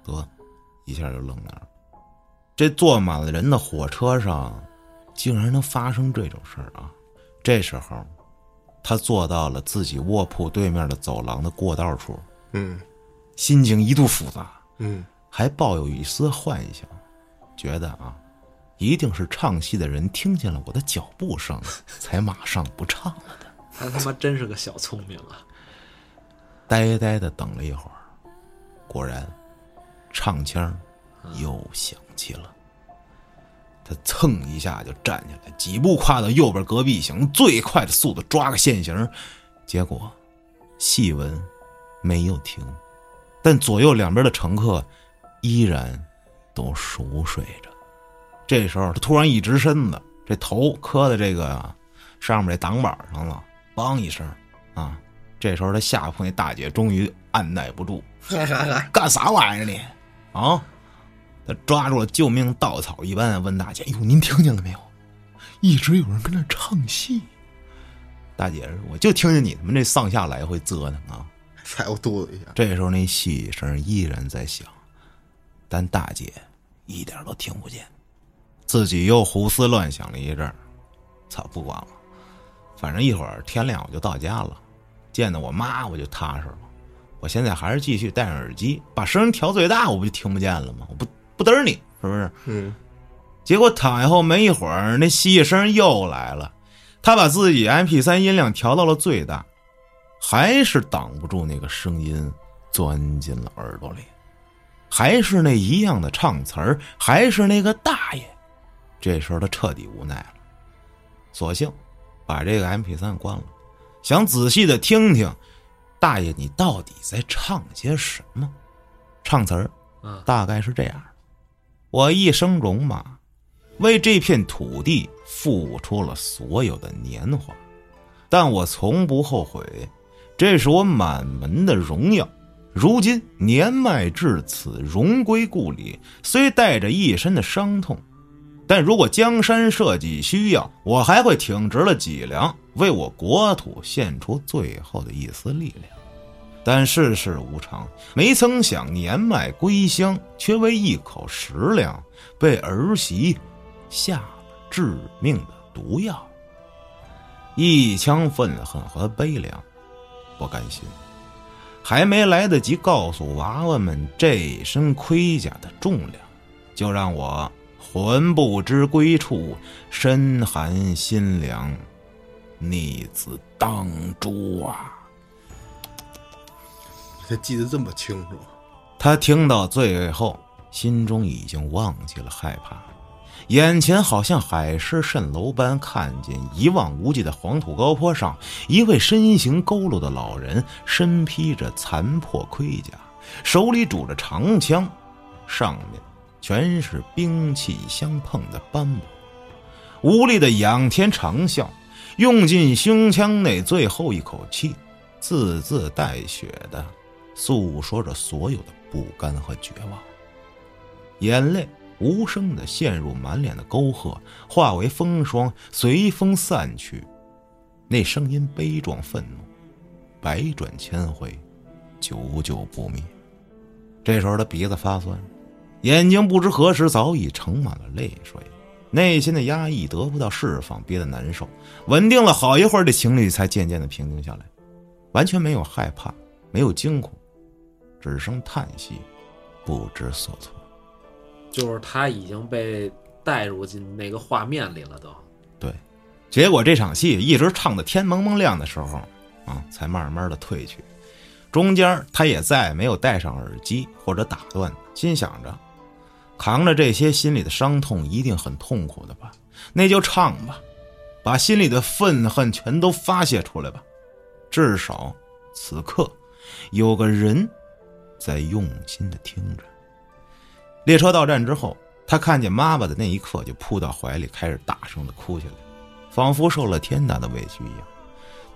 Speaker 1: 得，一下就愣那儿了。这坐满了人的火车上，竟然能发生这种事儿啊！这时候，他坐到了自己卧铺对面的走廊的过道处，
Speaker 3: 嗯
Speaker 1: 心情一度复杂，
Speaker 3: 嗯，
Speaker 1: 还抱有一丝幻想，觉得啊，一定是唱戏的人听见了我的脚步声，才马上不唱了的。
Speaker 2: 他他妈真是个小聪明啊！
Speaker 1: 呆呆的等了一会儿，果然，唱腔又响起了。他蹭一下就站起来，几步跨到右边隔壁，想用最快的速度抓个现行。结果，戏文没有停，但左右两边的乘客依然都熟睡着。这时候，他突然一直身子，这头磕在这个上面这挡板上了，梆一声啊！这时候，他下铺那大姐终于按耐不住，干啥玩意儿你啊？他抓住了救命稻草一般，问大姐：“哟，您听见了没有？一直有人跟那唱戏。”大姐，我就听见你他妈这上下来回折腾啊！
Speaker 3: 踩我肚子一下。
Speaker 1: 这时候那戏声依然在响，但大姐一点都听不见，自己又胡思乱想了一阵儿。操，不管了，反正一会儿天亮我就到家了，见到我妈我就踏实了。我现在还是继续戴上耳机，把声音调最大，我不就听不见了吗？我不不嘚你是不是？
Speaker 3: 嗯，
Speaker 1: 结果躺下后没一会儿，那戏声又来了。他把自己 MP 3音量调到了最大，还是挡不住那个声音钻进了耳朵里，还是那一样的唱词儿，还是那个大爷。这时候他彻底无奈了，索性把这个 MP 三关了，想仔细的听听，大爷你到底在唱些什么？唱词儿
Speaker 2: 嗯
Speaker 1: 大概是这样：我一生戎马，为这片土地付出了所有的年华，但我从不后悔，这是我满门的荣耀。如今年迈至此，荣归故里，虽带着一身的伤痛，但如果江山社稷需要，我还会挺直了脊梁，为我国土献出最后的一丝力量。但世事无常，没曾想年迈归乡，却为一口食粮被儿媳下了致命的毒药。一腔愤恨和悲凉，不甘心，还没来得及告诉娃娃们这身盔甲的重量，就让我魂不知归处，身寒心凉，逆子当诛啊！
Speaker 3: 他记得这么清楚，
Speaker 1: 他听到最后，心中已经忘记了害怕，眼前好像海市蜃楼般看见一望无际的黄土高坡上，一位身形佝偻的老人，身披着残破盔甲，手里拄着长枪，上面全是兵器相碰的斑驳，无力的仰天长啸，用尽胸腔内最后一口气，字字带血的。诉说着所有的不甘和绝望。眼泪无声的陷入满脸的沟壑，化为风霜，随风散去。那声音悲壮愤怒，百转千回，久久不灭。这时候他鼻子发酸，眼睛不知何时早已盛满了泪水，内心的压抑得不到释放，憋得难受。稳定了好一会儿，这情绪才渐渐的平静下来，完全没有害怕，没有惊恐，只剩叹息，不知所措。
Speaker 2: 就是他已经被带入进那个画面里了，都。
Speaker 1: 对，结果这场戏一直唱到天蒙蒙亮的时候，啊，才慢慢的退去。中间他也再没有戴上耳机或者打断，心想着，扛着这些心里的伤痛，一定很痛苦的吧？那就唱吧，把心里的愤恨全都发泄出来吧。至少此刻有个人在用心的听着。列车到站之后，他看见妈妈的那一刻，就扑到怀里，开始大声的哭起来，仿佛受了天大的委屈一样。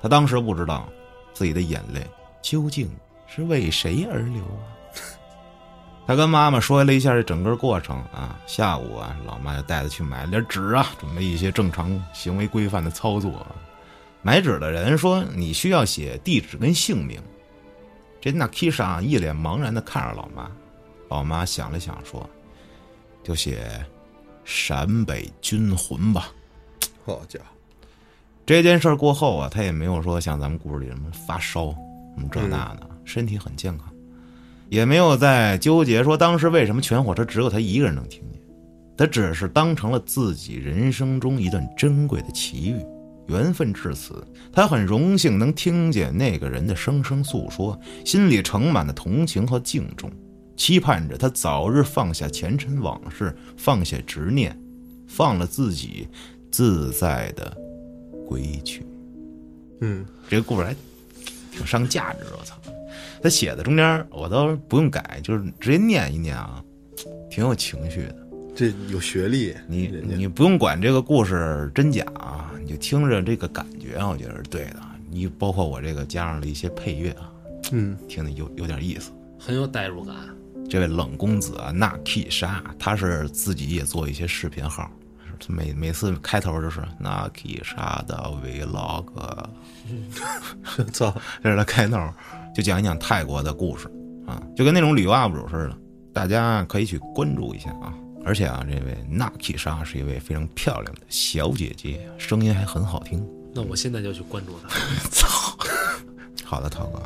Speaker 1: 他当时不知道自己的眼泪。究竟是为谁而流啊？他跟妈妈说了一下这整个过程啊。下午啊，老妈就带他去买了点纸啊，准备一些正常行为规范的操作。买纸的人说：“你需要写地址跟姓名。”这娜 Kisha 一脸茫然的看着老妈，老妈想了想说：“就写陕北军魂吧。”
Speaker 3: 好家伙！
Speaker 1: 这件事过后啊，他也没有说像咱们故事里什么发烧什么。这那的，身体很健康，也没有在纠结说当时为什么全火车只有他一个人能听见，他只是当成了自己人生中一段珍贵的奇遇，缘分至此，他很荣幸能听见那个人的声声诉说，心里盛满了同情和敬重，期盼着他早日放下前尘往事，放下执念，放了自己，自在的归去。
Speaker 3: 嗯，
Speaker 1: 这个故事还。挺上价值，我操！他写的中间我都不用改，就是直接念一念啊，挺有情绪的。
Speaker 3: 这有学历，
Speaker 1: 你你不用管这个故事真假啊，你就听着这个感觉，我觉得是对的。你包括我这个加上了一些配乐啊，
Speaker 3: 嗯，
Speaker 1: 听的有有点意思，
Speaker 2: 很有代入感。
Speaker 1: 这位冷公子啊，纳 K 沙，他是自己也做一些视频号。每每次开头就是那 K 啥的 Vlog，
Speaker 3: 操，
Speaker 1: 这是他开头，就讲一讲泰国的故事啊，就跟那种旅游 UP 主似的，大家可以去关注一下啊。而且啊，这位娜奇莎是一位非常漂亮的小姐姐，声音还很好听。
Speaker 2: 那我现在就去关注她。
Speaker 1: 操，好的，涛哥，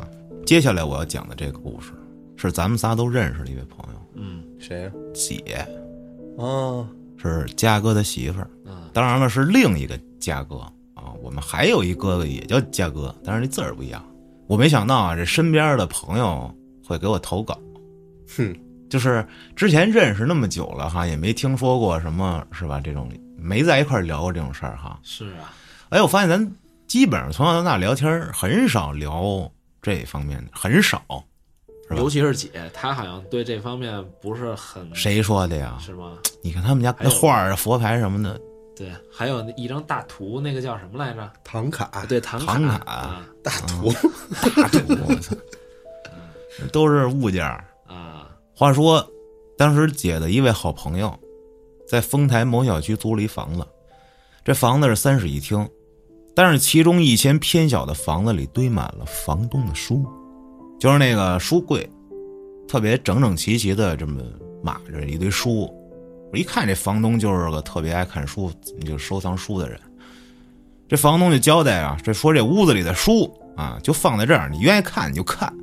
Speaker 1: 接下来我要讲的这个故事是咱们仨都认识的一位朋友。
Speaker 2: 嗯，
Speaker 3: 谁呀？
Speaker 1: 姐。
Speaker 3: 哦。
Speaker 1: 是嘉哥的媳妇儿，当然了，是另一个嘉哥啊。我们还有一哥哥也叫嘉哥，但是那字儿不一样。我没想到啊，这身边的朋友会给我投稿，
Speaker 3: 哼，
Speaker 1: 就是之前认识那么久了哈，也没听说过什么是吧？这种没在一块聊过这种事儿哈。
Speaker 2: 是啊，
Speaker 1: 哎，我发现咱基本上从小到大聊天很少聊这方面的，很少。
Speaker 2: 尤其是姐，她好像对这方面不是很。
Speaker 1: 谁说的呀？
Speaker 2: 是吗？
Speaker 1: 你看他们家那画儿、佛牌什么的。
Speaker 2: 对，还有一张大图，那个叫什么来着？
Speaker 3: 唐卡。
Speaker 2: 对，唐
Speaker 1: 卡。
Speaker 3: 大图，
Speaker 1: 大图，我操！都是物件
Speaker 2: 啊。
Speaker 1: 话说，当时姐的一位好朋友，在丰台某小区租了一房子，这房子是三室一厅，但是其中一间偏小的房子里堆满了房东的书。就是那个书柜，特别整整齐齐的这么码着一堆书，我一看这房东就是个特别爱看书、就收藏书的人。这房东就交代啊，这说这屋子里的书啊，就放在这儿，你愿意看你就看，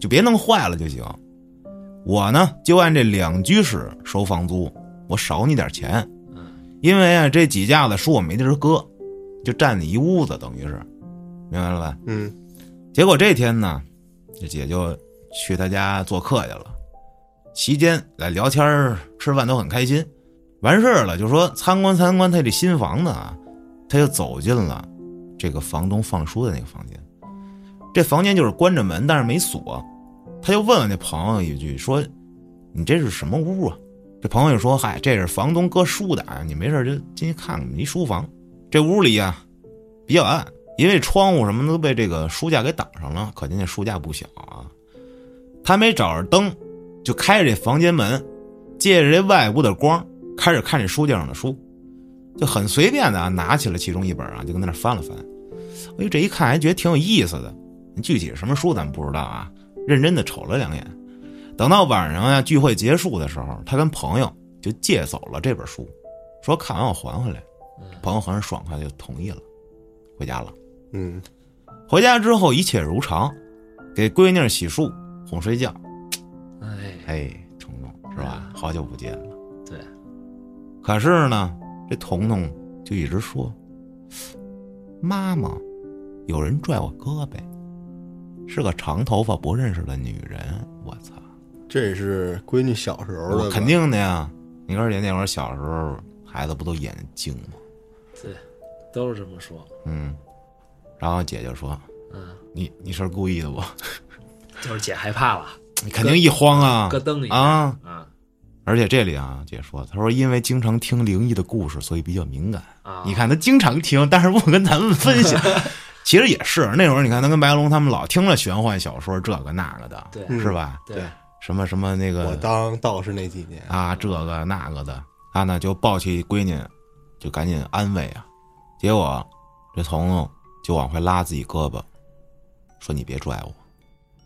Speaker 1: 就别弄坏了就行。我呢就按这两居室收房租，我少你点钱，因为啊这几架子书我没地儿搁，就占你一屋子，等于是，明白了吧？
Speaker 3: 嗯。
Speaker 1: 结果这天呢。这姐就去他家做客去了，席间来聊天吃饭都很开心。完事儿了就说参观参观他这新房子啊，他就走进了这个房东放书的那个房间。这房间就是关着门，但是没锁。他就问问那朋友一句说：“你这是什么屋啊？”这朋友就说：“嗨，这是房东搁书的啊，你没事就进去看看。一书房，这屋里呀比较暗。”因为窗户什么都被这个书架给挡上了，可见这书架不小啊。他没找着灯，就开着这房间门，借着这外屋的光，开始看这书架上的书，就很随便的啊，拿起了其中一本啊，就跟在那翻了翻。哎呦，这一看还觉得挺有意思的，具体是什么书咱不知道啊。认真的瞅了两眼，等到晚上啊聚会结束的时候，他跟朋友就借走了这本书，说看完我还回来。朋友很爽快就同意了，回家了。
Speaker 3: 嗯，
Speaker 1: 回家之后一切如常，给闺女洗漱哄睡觉。
Speaker 2: 哎，
Speaker 1: 哎，彤彤是吧？好久不见了。
Speaker 2: 对，
Speaker 1: 可是呢，这彤彤就一直说：“妈妈，有人拽我胳膊，是个长头发不认识的女人。”我操！
Speaker 3: 这是闺女小时候的，
Speaker 1: 肯定的呀。你二姐那会儿小时候，孩子不都眼睛精吗？
Speaker 2: 对，都是这么说。
Speaker 1: 嗯。然后姐就说：“
Speaker 2: 嗯，
Speaker 1: 你你是故意的不？
Speaker 2: 就是姐害怕了，
Speaker 1: 你 肯定一慌啊，
Speaker 2: 咯噔一下
Speaker 1: 啊！
Speaker 2: 啊
Speaker 1: 而且这里啊，姐说，她说因为经常听灵异的故事，所以比较敏感。
Speaker 2: 啊！
Speaker 1: 你看她经常听，但是不跟咱们分享。其实也是那会儿，你看她跟白龙他们老听了玄幻小说，这个那个的，
Speaker 2: 对
Speaker 3: 嗯
Speaker 1: 是吧？
Speaker 2: 对，
Speaker 1: 什么什么那个我
Speaker 3: 当道士那几年，
Speaker 1: 啊，这个那个的，他呢就抱起闺女，就赶紧安慰啊。结果这彤彤就往回拉自己胳膊，说你别拽我。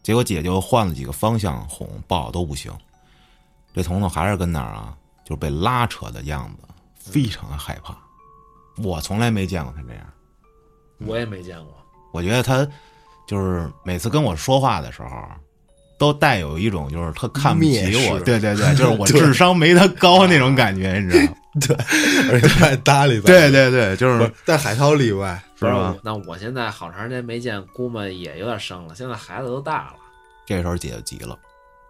Speaker 1: 结果姐就换了几个方向哄抱都不行，这彤彤还是跟那儿啊，就是被拉扯的样子，非常的害怕。我从来没见过他这样，
Speaker 2: 我也没见过。
Speaker 1: 我觉得他就是每次跟我说话的时候，都带有一种就是他看不起我，对对对，就是我智商没他高那种感觉，你知道吗？
Speaker 3: 而且不爱搭理他。
Speaker 1: 对对对，就
Speaker 3: 是在，海涛例外，
Speaker 1: 是吧？
Speaker 2: 那我现在好长时间没见姑妈，也有点生了。现在孩子都大了，
Speaker 1: 这时候姐就急了，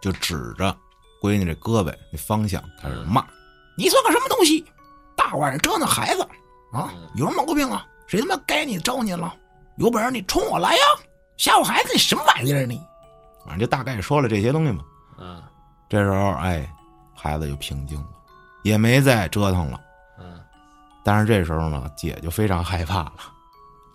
Speaker 1: 就指着闺女这胳膊那方向开始骂：“你算个什么东西？大晚上折腾孩子啊
Speaker 2: 嗯！
Speaker 1: 有什么毛病啊？谁他妈该你招你了？有本事你冲我来呀！吓唬孩子，你什么玩意儿你？”反正就大概说了这些东西嘛。
Speaker 2: 嗯
Speaker 1: 这时候，哎，孩子就平静了，也没再折腾了。
Speaker 2: 嗯
Speaker 1: 但是这时候呢，姐就非常害怕了。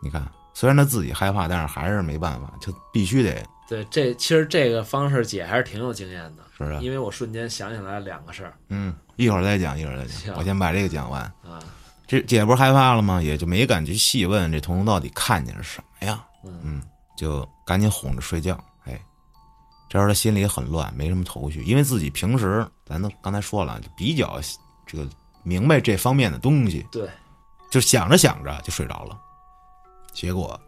Speaker 1: 你看，虽然她自己害怕，但是还是没办法，就必须得
Speaker 2: 对，这其实这个方式姐还是挺有经验的，
Speaker 1: 是的。
Speaker 2: 因为我瞬间想起来两个事儿
Speaker 1: 嗯，一会儿再讲，一会儿再讲。我先把这个讲完。
Speaker 2: 啊。
Speaker 1: 这姐不是害怕了吗？也就没敢去细问这彤彤到底看见了什么呀？
Speaker 2: 嗯
Speaker 1: 嗯，就赶紧哄着睡觉。哎，这时候他心里很乱，没什么头绪，因为自己平时咱都刚才说了，就比较这个明白这方面的东西，
Speaker 2: 对，
Speaker 1: 就想着想着就睡着了。结果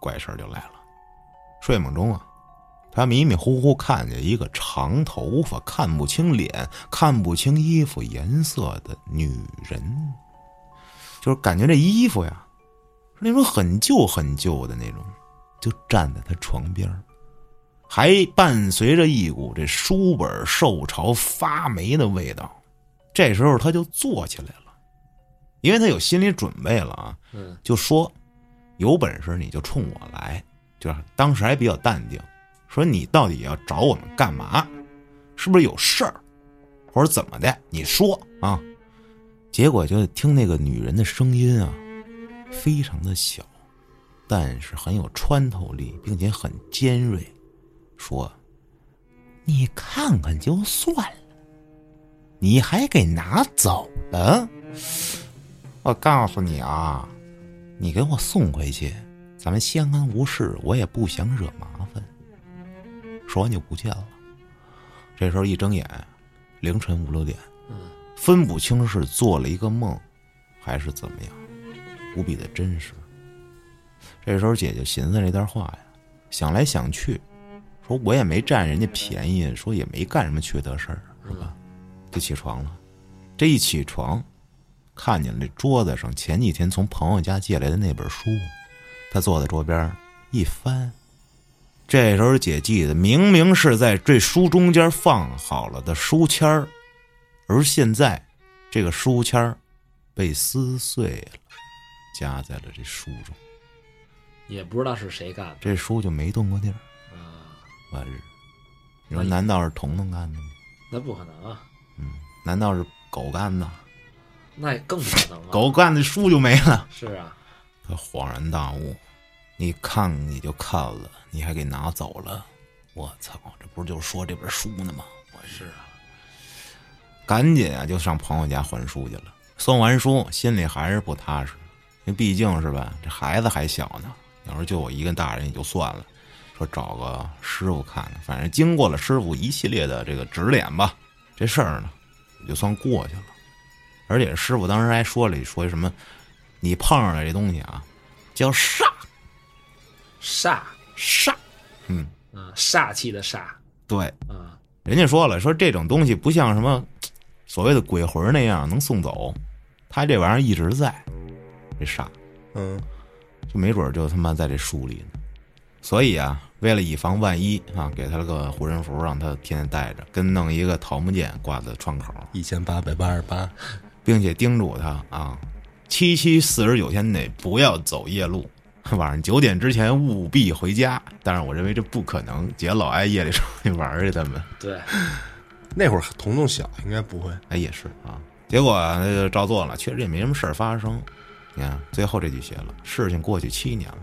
Speaker 1: 怪事儿就来了，睡梦中啊，他迷迷糊糊看见一个长头发、看不清脸、看不清衣服颜色的女人，就是感觉这衣服呀是那种很旧很旧的那种，就站在他床边儿还伴随着一股这书本受潮发霉的味道。这时候他就坐起来了，因为他有心理准备了啊，
Speaker 2: 嗯
Speaker 1: 就说：“有本事你就冲我来。”就是当时还比较淡定，说：“你到底要找我们干嘛？是不是有事儿，或者怎么的？你说啊。”结果就听那个女人的声音啊，非常的小，但是很有穿透力，并且很尖锐，说：“你看看就算了，你还给拿走了。我告诉你啊，你给我送回去，咱们相安无事，我也不想惹麻烦。”说完就不见了。这时候一睁眼，凌晨五六点。
Speaker 2: 嗯
Speaker 1: 分不清是做了一个梦，还是怎么样，无比的真实。这时候姐姐寻思这段话呀，想来想去，说我也没占人家便宜，说也没干什么缺德事儿，是吧？就起床了。这一起床，看见了这桌子上前几天从朋友家借来的那本书，他坐在桌边一翻，这时候姐记得明明是在这书中间放好了的书签儿。而现在，这个书签儿被撕碎了，夹在了这书中，
Speaker 2: 也不知道是谁干的
Speaker 1: 这书就没动过地儿。
Speaker 2: 啊，
Speaker 1: 完日，你说难道是彤彤干的吗？
Speaker 2: 那不可能啊，嗯
Speaker 1: 难道是狗干的？
Speaker 2: 那也更不可能了。
Speaker 1: 狗干的书就没了。
Speaker 2: 是啊，
Speaker 1: 他恍然大悟，你看你就看了，你还给拿走了，我操！这不是就说这本书呢吗？我
Speaker 2: 是啊，
Speaker 1: 赶紧啊就上朋友家还书去了。送完书，心里还是不踏实，因为毕竟是吧，这孩子还小呢。要是就我一个大人也就算了，说找个师傅看看，反正经过了师傅一系列的这个指点吧，这事儿呢也就算过去了。而且师傅当时还说了说什么，你碰上了这东西啊，叫煞
Speaker 2: 煞
Speaker 1: 煞，嗯，
Speaker 2: 啊，煞气的煞
Speaker 1: 对，
Speaker 2: 啊，
Speaker 1: 人家说了，说这种东西不像什么所谓的鬼魂那样能送走，他这玩意儿一直在，这煞
Speaker 3: 嗯，
Speaker 1: 就没准就他妈在这书里呢。所以啊，为了以防万一啊，给他了个护身符，让他天天带着，跟弄一个桃木剑挂在窗口，
Speaker 3: 一千八百八十八，
Speaker 1: 并且叮嘱他啊，七七四十九天内不要走夜路，晚上九点之前务必回家。但是我认为这不可能，姐老爱夜里出去玩儿去，他们。
Speaker 2: 对，
Speaker 3: 那会儿彤彤小，应该不会。
Speaker 1: 哎，也是啊。结果那就照做了，确实也没什么事儿发生。你看，最后这句写了，事情过去七年了，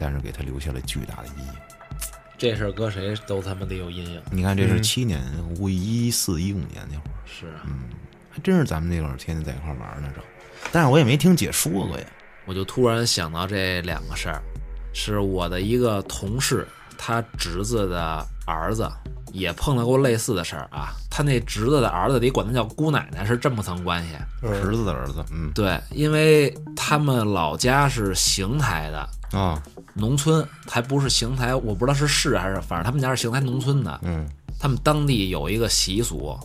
Speaker 1: 但是给他留下了巨大的阴影。
Speaker 2: 这事儿搁谁都他妈得有阴影。
Speaker 1: 你看，这是
Speaker 3: 嗯
Speaker 1: 七年，估计一四一五年那会儿，
Speaker 2: 是啊，
Speaker 1: 还真是咱们那会儿天天在一块儿玩儿那阵儿。但是我也没听姐说过呀。
Speaker 2: 我就突然想到这两个事儿，是我的一个同事，他侄子的儿子也碰到过类似的事儿啊。他那侄子的儿子得管他叫姑奶奶，是这么层关系。
Speaker 1: 侄子的儿子，嗯
Speaker 2: 对，因为他们老家是邢台的
Speaker 1: 啊，
Speaker 2: 农村，还不是邢台，我不知道是市还是，反正他们家是邢台农村的。
Speaker 1: 嗯
Speaker 2: 他们当地有一个习俗，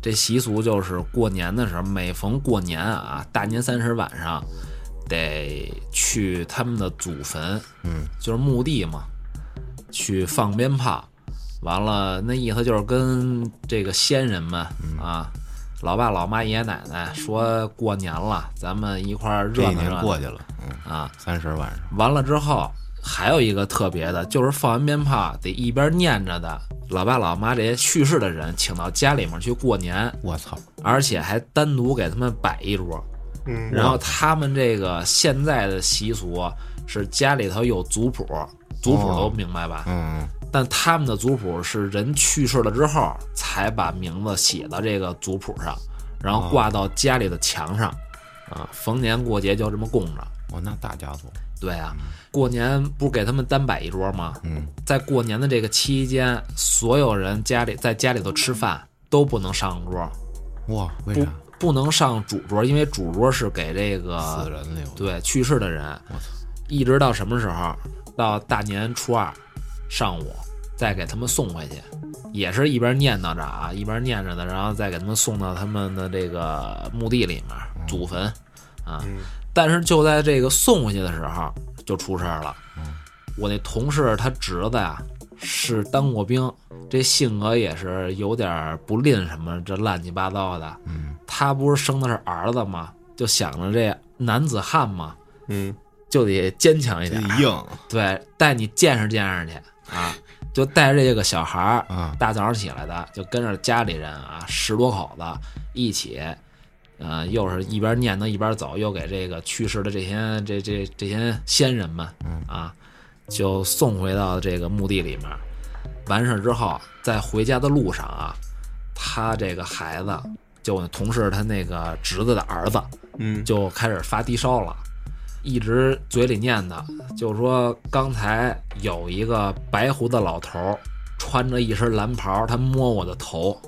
Speaker 2: 这习俗就是过年的时候，每逢过年啊，大年三十晚上，得去他们的祖坟，
Speaker 1: 嗯，
Speaker 2: 就是墓地嘛，去放鞭炮。完了，那意思就是跟这个先人们啊，老爸老妈爷爷奶奶说过年了，咱们一块儿热闹热闹
Speaker 1: 过去了，嗯，
Speaker 2: 啊。
Speaker 1: 三十晚上，
Speaker 2: 完了之后，还有一个特别的，就是放完鞭炮得一边念着的，老爸老妈这些去世的人请到家里面去过年，
Speaker 1: 我操，
Speaker 2: 而且还单独给他们摆一桌。
Speaker 3: 嗯
Speaker 2: 然后他们这个现在的习俗是家里头有族谱，族谱都明白吧？
Speaker 1: 嗯
Speaker 2: 但他们的族谱是人去世了之后才把名字写到这个族谱上，然后挂到家里的墙上，啊，逢年过节就这么供着。
Speaker 1: 哦，那大家族，
Speaker 2: 对啊，过年不是给他们单摆一桌吗？
Speaker 1: 嗯，
Speaker 2: 在过年的这个期间，所有人家里在家里头吃饭都不能上桌，
Speaker 1: 哇，为啥？
Speaker 2: 不能上主桌，因为主桌是给这个
Speaker 1: 死人留的，
Speaker 2: 对去世的人
Speaker 1: 我操，
Speaker 2: 一直到什么时候？到大年初二上午再给他们送回去，也是一边念叨着啊，一边念着的，然后再给他们送到他们的这个墓地里面祖坟啊。但是就在这个送回去的时候，就出事儿了。我那同事他侄子呀是当过兵，这性格也是有点不吝什么这乱七八糟的。
Speaker 1: 嗯
Speaker 2: 他不是生的是儿子吗？就想着这男子汉嘛，
Speaker 3: 嗯
Speaker 2: 就得坚强一点，
Speaker 1: 这硬
Speaker 2: 对，带你见识见识去啊！就带着这个小孩儿，
Speaker 1: 啊，
Speaker 2: 大早上起来的，就跟着家里人啊，十多口子一起，呃，又是一边念叨一边走，又给这个去世的这些这这这些先人们
Speaker 1: 嗯
Speaker 2: 啊，就送回到这个墓地里面。完事儿之后，在回家的路上啊，他这个孩子，就我那同事他那个侄子的儿子，
Speaker 3: 嗯，
Speaker 2: 就开始发低烧了，一直嘴里念叨，就是说刚才有一个白胡子老头儿，穿着一身蓝袍，他摸我的头。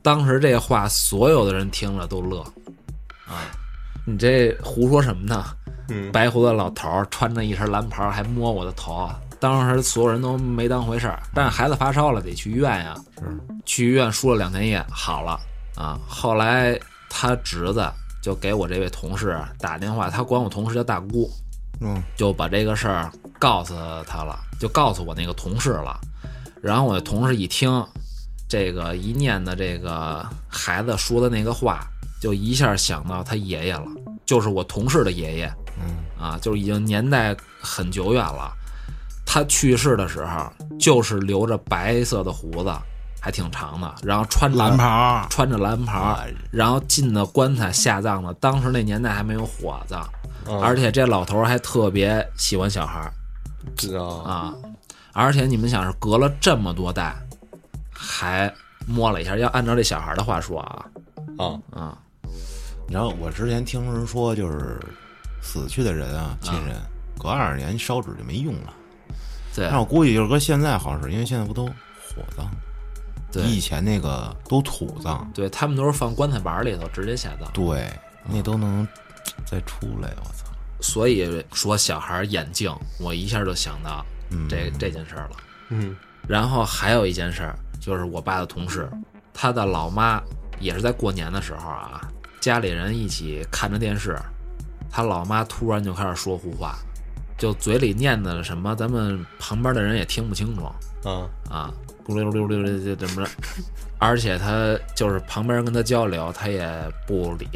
Speaker 2: 当时这话，所有的人听了都乐，啊，你这胡说什么呢？
Speaker 3: 嗯
Speaker 2: 白胡子老头儿穿着一身蓝袍，还摸我的头，当时所有人都没当回事儿。但是孩子发烧了，得去医院呀。
Speaker 1: 是
Speaker 2: 去医院输了两天液，好了啊。后来他侄子就给我这位同事打电话，他管我同事叫大姑，
Speaker 1: 嗯
Speaker 2: 就把这个事儿告诉他了，就告诉我那个同事了。然后我的同事一听，这个一念的这个孩子说的那个话，就一下想到他爷爷了，就是我同事的爷爷。
Speaker 1: 嗯。
Speaker 2: 啊，就是已经年代很久远了。他去世的时候，就是留着白色的胡子，还挺长的，然后穿着
Speaker 1: 蓝袍，
Speaker 2: 穿着蓝袍，
Speaker 1: 哎
Speaker 2: 然后进的棺材下葬的。当时那年代还没有火葬，
Speaker 3: 啊
Speaker 2: 而且这老头儿还特别喜欢小孩儿。
Speaker 3: 知道。
Speaker 2: 啊，而且你们想是隔了这么多代，还摸了一下。要按照这小孩的话说啊，
Speaker 3: 啊，
Speaker 2: 啊，
Speaker 1: 你知道我之前听人说，就是死去的人啊，亲人隔二十年烧纸就没用了。
Speaker 2: 对
Speaker 1: 但我估计就是搁现在好像是因为现在不都火葬，
Speaker 2: 对
Speaker 1: 以前那个都土葬，
Speaker 2: 对，他们都是放棺材板里头直接下葬，
Speaker 1: 对，那都能再出来。我操！
Speaker 2: 所以说小孩眼镜，我一下就想到
Speaker 1: 嗯，
Speaker 2: 这这件事儿了。
Speaker 3: 嗯
Speaker 2: 然后还有一件事儿，就是我爸的同事，他的老妈也是在过年的时候啊，家里人一起看着电视，他老妈突然就开始说胡话，就嘴里念的什么，咱们旁边的人也听不清楚。
Speaker 3: 啊。
Speaker 2: 啊，咕溜溜溜溜就怎么着，而且他就是旁边人跟他交流，他也不理，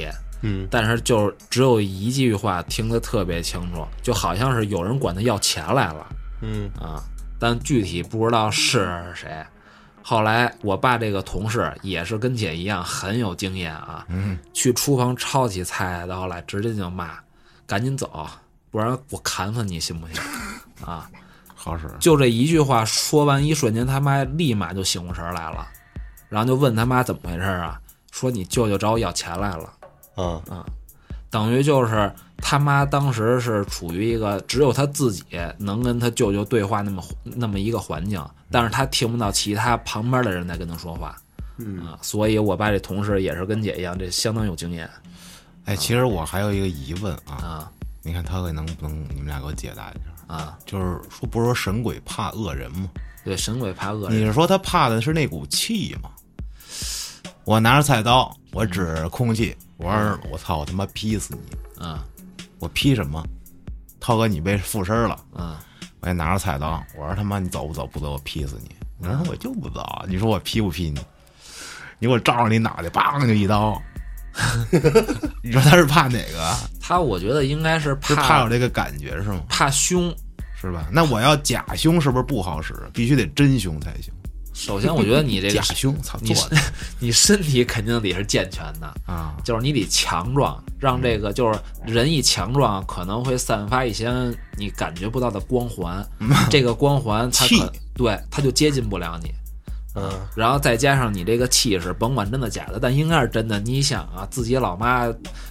Speaker 3: 嗯。
Speaker 2: 但是就只有一句话听得特别清楚，就好像是有人管他要钱来了。
Speaker 3: 嗯。
Speaker 2: 啊，但具体不知道是谁。后来我爸这个同事也是跟姐一样很有经验啊，
Speaker 1: 嗯，
Speaker 2: 去厨房抄起菜刀来，直接就骂：“赶紧走，不然我砍死你，信不信？” 啊，
Speaker 1: 好使。
Speaker 2: 就这一句话说完，一瞬间他妈立马就醒过神儿来了，然后就问他妈怎么回事啊？说你舅舅找我要钱来了。
Speaker 3: 啊
Speaker 2: 等于就是他妈当时是处于一个只有他自己能跟他舅舅对话那么那么一个环境，但是他听不到其他旁边的人在跟他说话
Speaker 3: 嗯
Speaker 2: 啊，所以我爸这同事也是跟姐一样，这相当有经验
Speaker 1: 哎，其实我还有一个疑问啊，
Speaker 2: 啊
Speaker 1: 你看他能不能你们俩给我解答一下？
Speaker 2: 啊，
Speaker 1: 就是说，不是说神鬼怕恶人吗？
Speaker 2: 对，神鬼怕恶人
Speaker 1: 你是说他怕的是那股气吗？我拿着菜刀，我指着空气，我说我操，我他妈劈死你！
Speaker 2: 啊
Speaker 1: 我劈什么？涛哥，你被附身了！
Speaker 2: 啊
Speaker 1: 我也拿着菜刀，我说他妈你走不走？不走，我劈死你！你说我就不走，你说我劈不劈你？你给我照着你脑袋，梆就一刀。你说他是怕哪个？
Speaker 2: 他我觉得应该是
Speaker 1: 是
Speaker 2: 怕
Speaker 1: 怕有这个感觉是吗？
Speaker 2: 怕凶。
Speaker 1: 是吧？那我要假凶是不是不好使？必须得真凶才行。
Speaker 2: 首先，我觉得你这个
Speaker 1: 假胸，操，
Speaker 2: 你 你身体肯定得是健全的，
Speaker 1: 啊，
Speaker 2: 就是你得强壮，让这个就是人一强壮，可能会散发一些你感觉不到的光环，这个光环它对它就接近不了你，
Speaker 3: 嗯。
Speaker 2: 然后再加上你这个气势，甭管真的假的，但应该是真的。你想啊，自己老妈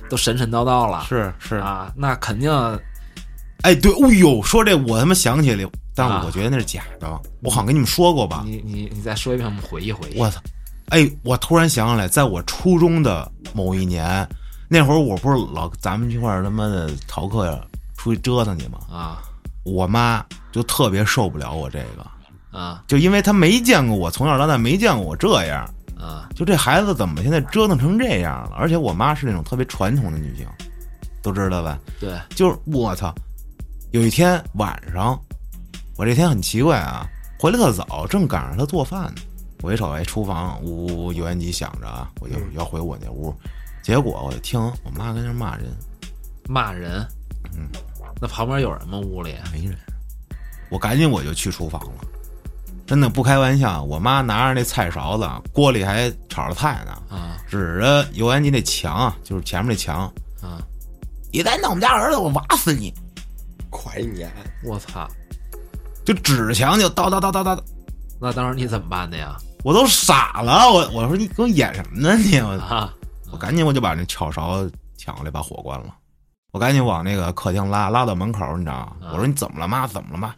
Speaker 2: 都神神叨叨了，
Speaker 1: 是是，
Speaker 2: 啊，那肯定
Speaker 1: 哎，对，哦呦，说这我他妈想起来，但
Speaker 2: 啊
Speaker 1: 我觉得那是假的，我好像跟你们说过吧？
Speaker 2: 你你你再说一遍，我们回忆回忆。
Speaker 1: 我操！哎，我突然想起来，在我初中的某一年，那会儿我不是老咱们一块儿他妈的逃课呀，出去折腾去吗？
Speaker 2: 啊
Speaker 1: 我妈就特别受不了我这个，
Speaker 2: 啊
Speaker 1: 就因为她没见过我，从小到大没见过我这样，
Speaker 2: 啊
Speaker 1: 就这孩子怎么现在折腾成这样了？而且我妈是那种特别传统的女性，都知道吧？
Speaker 2: 对
Speaker 1: 就是我操，有一天晚上，我这天很奇怪啊，回来特早，正赶上他做饭呢。我一瞅，哎，厨房呜呜呜油烟机响着啊，我就要回我那屋，结果我就听我妈跟那骂人，
Speaker 2: 骂人，
Speaker 1: 嗯，
Speaker 2: 那旁边有人吗？屋里
Speaker 1: 没人，我赶紧我就去厨房了。真的不开玩笑，我妈拿着那菜勺子，锅里还炒着菜呢，
Speaker 2: 啊
Speaker 1: 指着油烟机那墙啊，就是前面那墙，
Speaker 2: 啊！
Speaker 1: 你再弄我们家儿子，我挖死你！
Speaker 3: 快你
Speaker 2: 我操！
Speaker 1: 就指着墙就叨叨叨叨叨，
Speaker 2: 那当时你怎么办的呀？
Speaker 1: 我都傻了，我我说你给我演什么呢你？我
Speaker 2: 啊
Speaker 1: 我赶紧我就把那炒勺抢过来，把火关了。我赶紧往那个客厅拉，拉到门口，你知道我说你怎么了妈？怎么了妈？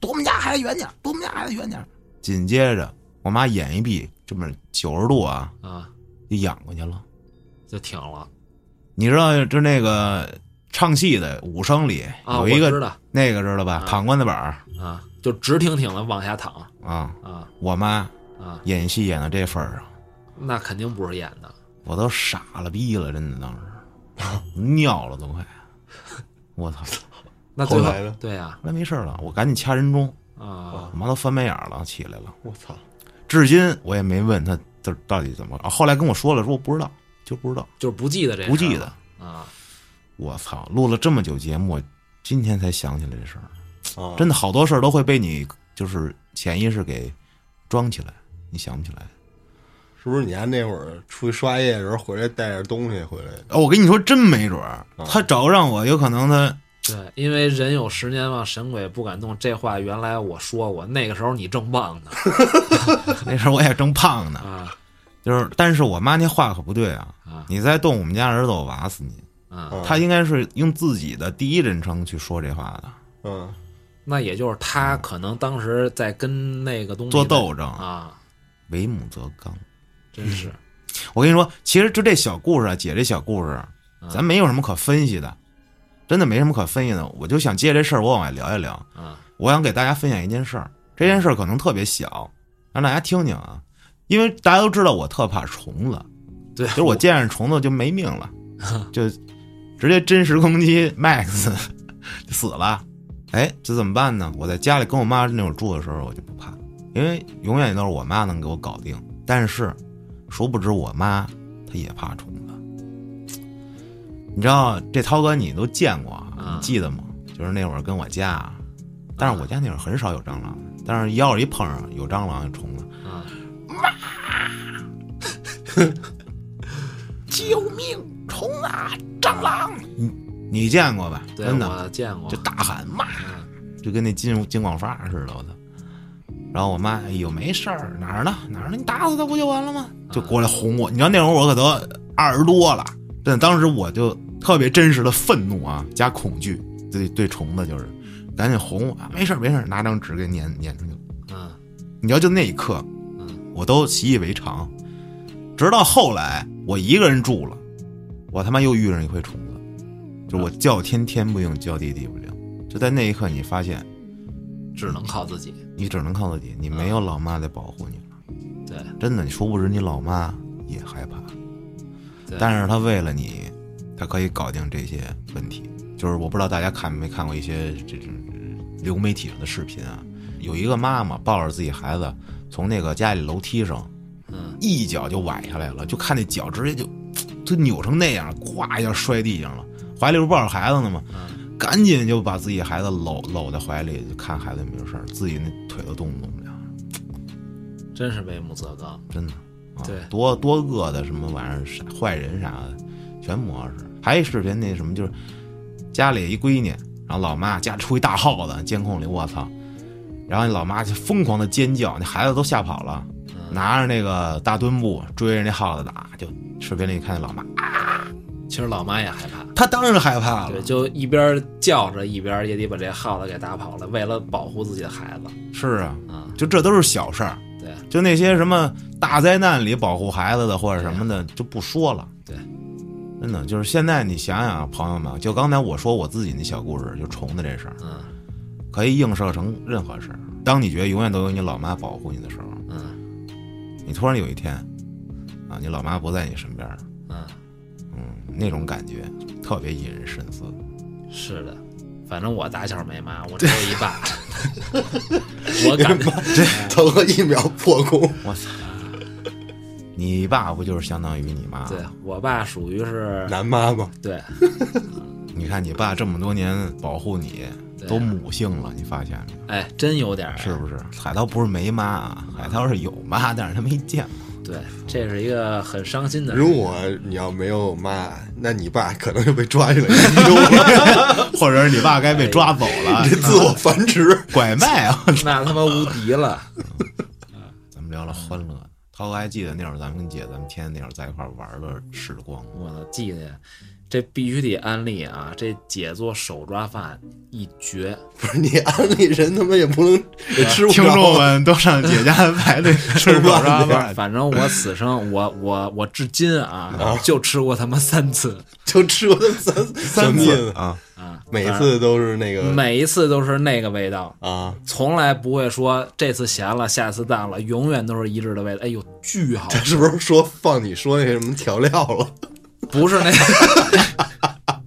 Speaker 1: 躲我们家孩子远点，躲我们家孩子远点。紧接着我妈眼一闭，这么九十度啊，
Speaker 2: 啊，
Speaker 1: 就仰过去了。
Speaker 2: 就挺了
Speaker 1: 你知道，就那个唱戏的武生里
Speaker 2: 啊！
Speaker 1: 有一个
Speaker 2: 我知道
Speaker 1: 那个知道吧？
Speaker 2: 啊
Speaker 1: 躺棺材板儿
Speaker 2: 啊，就直挺挺的往下躺
Speaker 1: 啊，
Speaker 2: 啊
Speaker 1: 我妈
Speaker 2: 啊，
Speaker 1: 演戏演到这份儿上。
Speaker 2: 那肯定不是演的
Speaker 1: 我都傻了逼了，真的当时 尿了都快。我操！
Speaker 2: 那最后对呀
Speaker 1: 后来没事了，我赶紧掐人中，
Speaker 2: 啊
Speaker 1: 我妈都翻白眼了，起来了。
Speaker 3: 我操！
Speaker 1: 至今我也没问他这到底怎么。啊，后来跟我说了，说我不知道，就不知道。
Speaker 2: 就是不记得这事儿
Speaker 1: 不记得
Speaker 2: 啊
Speaker 1: 我操！录了这么久节目，今天才想起来这事儿。
Speaker 3: 啊，
Speaker 1: 真的好多事儿都会被你就是潜意识给装起来，你想不起来。
Speaker 3: 是不是你家那会儿出去刷夜的时候回来带点东西回来？
Speaker 1: 哦，我跟你说，真没准儿，他找让我，有可能他
Speaker 2: 对，因为人有十年忘，神鬼不敢动。这话原来我说过，那个时候你正旺呢
Speaker 1: 那时候我也正胖呢，
Speaker 2: 啊
Speaker 1: 就是，但是我妈那话可不对啊，
Speaker 2: 啊
Speaker 1: 你再动我们家儿子，我瓦死你。
Speaker 2: 啊！
Speaker 3: 嗯。
Speaker 1: 她应该是用自己的第一人称去说这话的，
Speaker 3: 嗯
Speaker 2: 那也就是他可能当时在跟那个东西
Speaker 1: 做斗争，
Speaker 2: 啊，
Speaker 1: 为母则刚。
Speaker 2: 真是。
Speaker 1: 我跟你说，其实就这小故事啊，姐这小故事，咱没有什么可分析的，真的没什么可分析的。我就想借这事儿，我往外聊一聊。
Speaker 2: 嗯。
Speaker 1: 我想给大家分享一件事儿，这件事儿可能特别小，让大家听听啊。因为大家都知道我特怕虫子，
Speaker 2: 对，
Speaker 1: 就是我见着虫子就没命了，就直接真实攻击 Max 就死了。哎，这怎么办呢？我在家里跟我妈那会儿住的时候，我就不怕，因为永远都是我妈能给我搞定。但是，殊不知我妈她也怕虫子。你知道这涛哥你都见过你记得吗？就是那会儿跟我家，但是我家那会儿很少有蟑螂，但是要是一碰上有蟑螂有虫子，
Speaker 2: 啊
Speaker 1: 救命！虫啊，蟑螂！你你见过吧？真的，
Speaker 2: 我见过
Speaker 1: 就，大喊骂，
Speaker 2: 嗯
Speaker 1: 就跟那金金广发似的，我操！然后我妈，哎呦，没事儿，哪儿呢？哪儿呢？你打死他不就完了吗？就过来哄我。你知道那会儿我可都二十多了，真的，当时我就特别真实的愤怒啊，加恐惧，对对虫子就是，赶紧哄我，啊没事儿没事儿，拿张纸给撵撵出去了。
Speaker 2: 嗯
Speaker 1: 你知道，就那一刻，
Speaker 2: 嗯
Speaker 1: 我都习以为常。直到后来我一个人住了，我他妈又遇上一回虫子，就是我叫天天不应，叫地地不灵。就在那一刻，你发现
Speaker 2: 只能靠自己。
Speaker 1: 你只能靠自己，你没有老妈在保护你了。
Speaker 2: 对
Speaker 1: 真的，你殊不知你老妈也害怕，
Speaker 2: 对，
Speaker 1: 但是她为了你，她可以搞定这些问题。就是我不知道大家看没看过一些这种呃流媒体上的视频啊，有一个妈妈抱着自己孩子从那个家里楼梯上
Speaker 2: 嗯
Speaker 1: 一脚就崴下来了，就看那脚直接就就扭成那样，咵一下摔地上了，怀里不抱着孩子呢吗？
Speaker 2: 嗯
Speaker 1: 赶紧就把自己孩子搂搂在怀里，就看孩子有没有事儿，自己那腿都动不动不了，
Speaker 2: 真是为母则刚。
Speaker 1: 真的。啊、
Speaker 2: 对
Speaker 1: 多多恶的什么玩意儿，傻坏人啥的，全模式。还一视频那什么，就是家里一闺女，然后老妈家出一大耗子，监控里我操，然后那老妈就疯狂的尖叫，那孩子都吓跑了，
Speaker 2: 嗯
Speaker 1: 拿着那个大墩布追着那耗子打，就视频里你看见老妈，
Speaker 2: 其实老妈也害怕，
Speaker 1: 她当然害怕了。
Speaker 2: 对，，就一边叫着，一边也得把这耗子给打跑了，为了保护自己的孩子。
Speaker 1: 是啊，
Speaker 2: 啊，
Speaker 1: 就这都是小事儿，
Speaker 2: 对。
Speaker 1: 就那些什么大灾难里保护孩子的或者什么的就不说了。
Speaker 2: 对，
Speaker 1: 真的就是现在你想想啊，朋友们，就刚才我说我自己那小故事，就虫子这事儿，
Speaker 2: 嗯。
Speaker 1: 可以映射成任何事儿。当你觉得永远都有你老妈保护你的时候，
Speaker 2: 嗯。
Speaker 1: 你突然有一天，啊，你老妈不在你身边儿，
Speaker 2: 嗯，
Speaker 1: 嗯，那种感觉特别引人深思。
Speaker 2: 是的。反正我打小没妈，我只有一爸。我感觉
Speaker 3: 头个一秒破功，
Speaker 1: 我操，你爸不就是相当于你妈？
Speaker 2: 对，我爸属于是
Speaker 3: 男妈吗
Speaker 2: 对
Speaker 1: 你看你爸这么多年保护你，都母性了，你发现没有？
Speaker 2: 哎，真有点儿
Speaker 1: 是不是？海涛不是没妈啊，海涛是有妈，但是他没见过。
Speaker 2: 对，这是一个很伤心的。
Speaker 3: 如果你要没有妈，那你爸可能就被抓起来研究了，
Speaker 1: 或者是你爸该被抓走了
Speaker 3: 你，这自我繁殖。
Speaker 1: 拐卖啊！
Speaker 2: 那他妈无敌了。
Speaker 1: 咱们聊聊欢乐。涛哥还记得那会儿咱们跟姐，咱们天天那会儿在一块儿玩的时光吗？
Speaker 2: 我操，记得这必须得安利啊！这姐做手抓饭一绝，
Speaker 3: 不是你安利人，他妈也不能也吃不
Speaker 1: 听众。们都上姐家排队 吃手抓饭，
Speaker 2: 反正我此生我我我至今啊，就吃过他妈三次
Speaker 3: 就吃过三
Speaker 1: 三次啊！
Speaker 2: 啊，
Speaker 3: 每次都是那个
Speaker 2: 每一次都是那个味道，
Speaker 3: 啊，
Speaker 2: 从来不会说这次咸了，下次淡了，永远都是一致的味道。哎呦，巨好吃，
Speaker 3: 是不是说放你说那什么调料了？
Speaker 2: 不是那个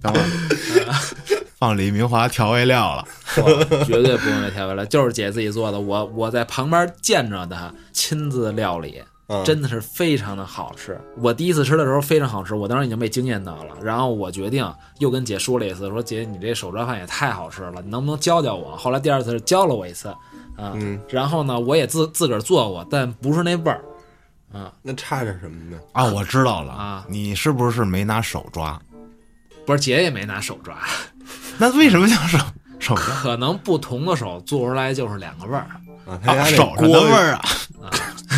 Speaker 1: 等会儿放李明华调味料了，
Speaker 2: 绝对不是那调味料，就是姐自己做的。我我在旁边见着的亲自料理，
Speaker 3: 嗯
Speaker 2: 真的是非常的好吃。我第一次吃的时候非常好吃，我当时已经被惊艳到了。然后我决定又跟姐说了一次，说姐你这手抓饭也太好吃了，你能不能教教我？后来第二次教了我一次，啊，
Speaker 3: 嗯
Speaker 2: 然后呢我也自自个儿做过，但不是那味儿，啊，
Speaker 3: 那差点什么呢？
Speaker 1: 啊！我知道了
Speaker 2: 啊
Speaker 1: 你是不是没拿手抓？
Speaker 2: 不是姐也没拿手抓，
Speaker 1: 那为什么叫手 手抓？
Speaker 2: 可能不同的手做出来就是两个味儿。
Speaker 3: 啊，
Speaker 1: 手上的
Speaker 3: 锅
Speaker 1: 味儿啊！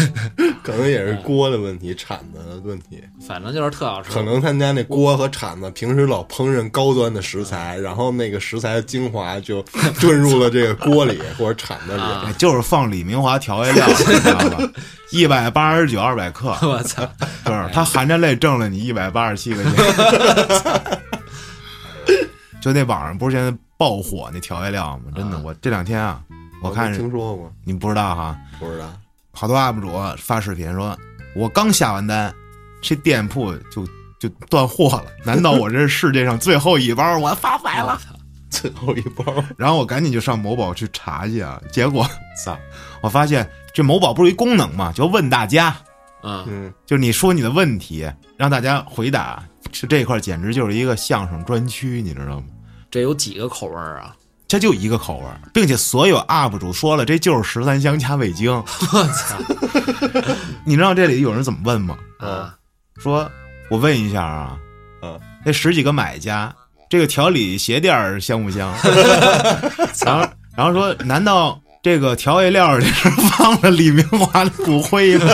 Speaker 3: 可能也是锅的问题，铲子的问题。
Speaker 2: 反正就是特好吃。
Speaker 3: 可能他家那锅和铲子平时老烹饪高端的食材，然后那个食材的精华就 遁入了这个锅里或者铲子里。
Speaker 1: 就是放李明华调味料，你知道吧？一百八十九，二百克，
Speaker 2: 我操，
Speaker 1: 就是他含着泪挣了你一百八十七块钱。就那网上不是现在爆火那调味料吗？真的，
Speaker 2: 啊
Speaker 1: 我这两天啊，我看
Speaker 3: 听说过，
Speaker 1: 你不知道哈，
Speaker 3: 不知道。
Speaker 1: 好多 UP 主发视频说，我刚下完单，这店铺就就断货了。难道我这是世界上最后一包？我发财了！
Speaker 3: 最后一包，
Speaker 1: 然后我赶紧就上某宝去查去啊，结果操，我发现这某宝不是一功能嘛，就问大家，
Speaker 2: 嗯，
Speaker 3: 嗯，
Speaker 1: 就是你说你的问题，让大家回答，是这块简直就是一个相声专区，你知道吗？
Speaker 2: 这有几个口味儿啊？
Speaker 1: 这就一个口味儿，并且所有 UP 主说了，这就是十三香加味精。
Speaker 2: 我操
Speaker 1: 你知道这里有人怎么问吗？
Speaker 2: 啊！
Speaker 1: 说，我问一下啊，
Speaker 3: 嗯，
Speaker 1: 那十几个买家，这个调理鞋垫儿香不香？然后，然后说，难道这个调味料里是放了李明华的骨灰吗？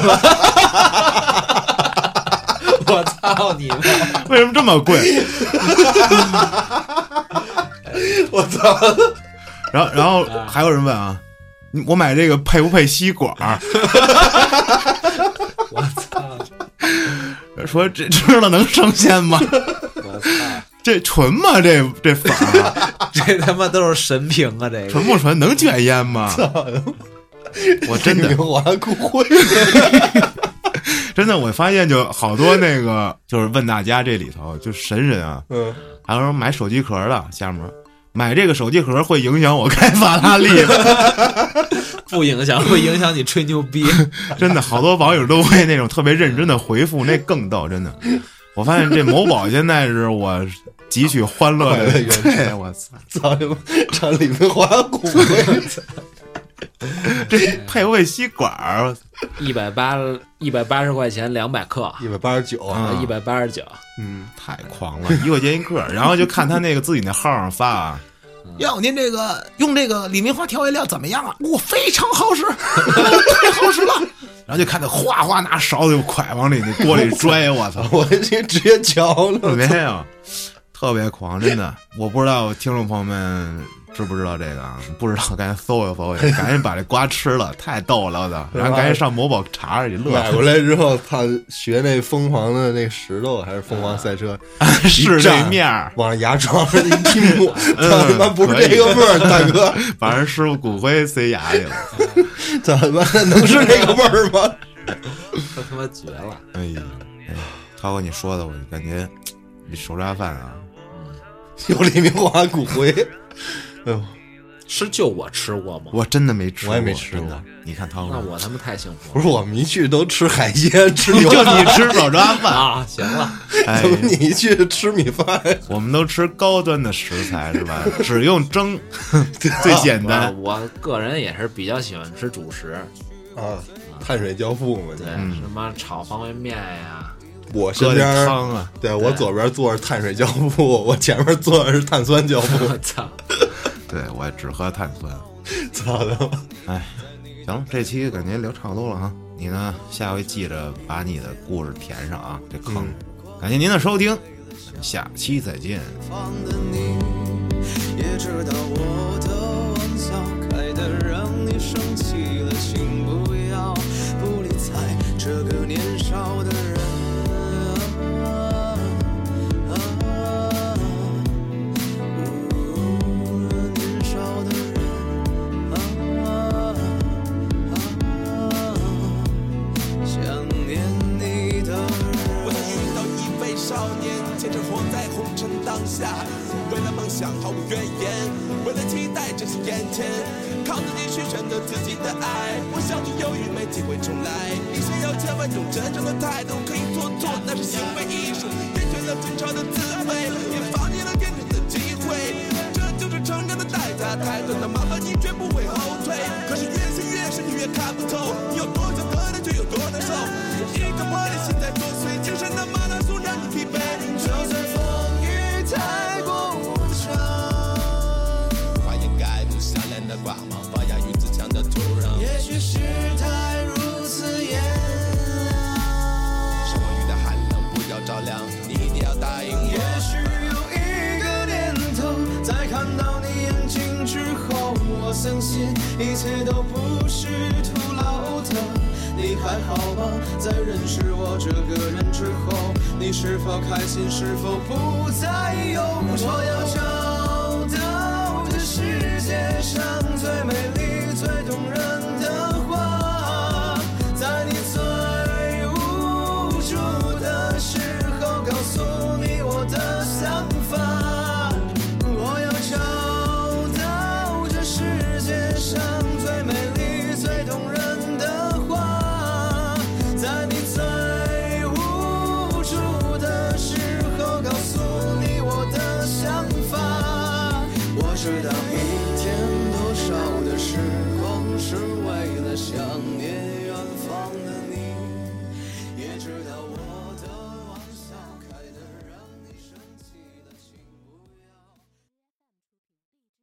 Speaker 2: 我操你妈！
Speaker 1: 为什么这么贵？
Speaker 3: 我操！
Speaker 1: 然后，然后还有人问啊，我买这个配不配吸管儿？
Speaker 2: 我操！
Speaker 1: 说这吃了能升仙吗？
Speaker 2: 我操！
Speaker 1: 这纯吗？这这粉
Speaker 2: 这他妈都是神评啊！这个
Speaker 1: 纯不纯？能卷烟吗？我真的
Speaker 3: 我还骨灰，
Speaker 1: 真的，我发现就好多那个，就是问大家这里头就神人啊，
Speaker 3: 嗯，
Speaker 1: 还有说买手机壳的，下面说买这个手机壳会影响我开法拉利吗？
Speaker 2: 不影响，会影响你吹牛逼。
Speaker 1: 真的，好多网友都会那种特别认真的回复，那更逗，真的。我发现这某宝现在是我汲取欢乐的
Speaker 3: 源泉，
Speaker 1: 我操，
Speaker 3: 操他妈，产李明华骨灰，
Speaker 1: 这配不配吸管儿？
Speaker 2: 一百八一百八十块钱两百克，
Speaker 3: 一百八十九，
Speaker 1: 啊
Speaker 2: 一百八十九。
Speaker 3: 嗯，
Speaker 1: 太狂了，一块钱一克，然后就看他那个自己那号上发啊。要您这个用这个李明华调味料怎么样啊？我非常好使，太好使了。然后就看他哗哗拿勺子就蒯往里那锅里拽，我操！
Speaker 3: 我这直接嚼了，
Speaker 1: 没有，特别狂，真的。我不知道听众朋友们知不知道这个啊？不知道赶紧搜一搜去，赶紧把这瓜吃了，太逗了，我操！然后赶紧上某宝查查去，乐
Speaker 3: 买
Speaker 1: 死
Speaker 3: 回来之后，他学那疯狂的那石头还是疯狂赛车，
Speaker 1: 是这面儿，
Speaker 3: 往牙床上一滴抹，
Speaker 1: 嗯
Speaker 3: 操他妈不是这个味儿，大哥，
Speaker 1: 把人师傅骨灰塞牙里了。
Speaker 3: 怎么能是这个味儿吗？
Speaker 2: 他他妈绝了！
Speaker 1: 哎呀，哎，涛哥你说的，我感觉你手抓饭啊，
Speaker 3: 有李明华骨灰，哎呦，
Speaker 2: 是就我吃过吗？
Speaker 1: 我真的没吃过，
Speaker 3: 我也没吃过
Speaker 1: 真的。你看涛哥，
Speaker 2: 那我他妈太幸福了
Speaker 3: 不是我们一去都吃海鲜，吃
Speaker 1: 就你吃手抓饭，
Speaker 2: 啊！行了，
Speaker 1: 哎
Speaker 3: 怎，么你一去吃米饭？
Speaker 1: 我们都吃高端的食材是吧？只用蒸，最简
Speaker 2: 我
Speaker 1: 单。
Speaker 2: 我个人也是比较喜欢吃主食，
Speaker 3: 啊，碳水交付嘛。
Speaker 2: 对，
Speaker 1: 嗯
Speaker 2: 什么炒方便面呀，
Speaker 3: 我身
Speaker 1: 搁
Speaker 3: 边
Speaker 1: 点汤啊，
Speaker 3: 对我左边坐着碳水胶布，我前面坐的是碳酸胶布。
Speaker 2: 我操！
Speaker 1: 对我只喝碳酸。
Speaker 3: 操他妈！
Speaker 1: 哎，行了，这期感觉聊差不多了哈。你呢，下回记着把你的故事填上啊，这坑。感谢您的收听，咱们下期再见。
Speaker 4: 方的你，也知道我的玩笑开得让你生气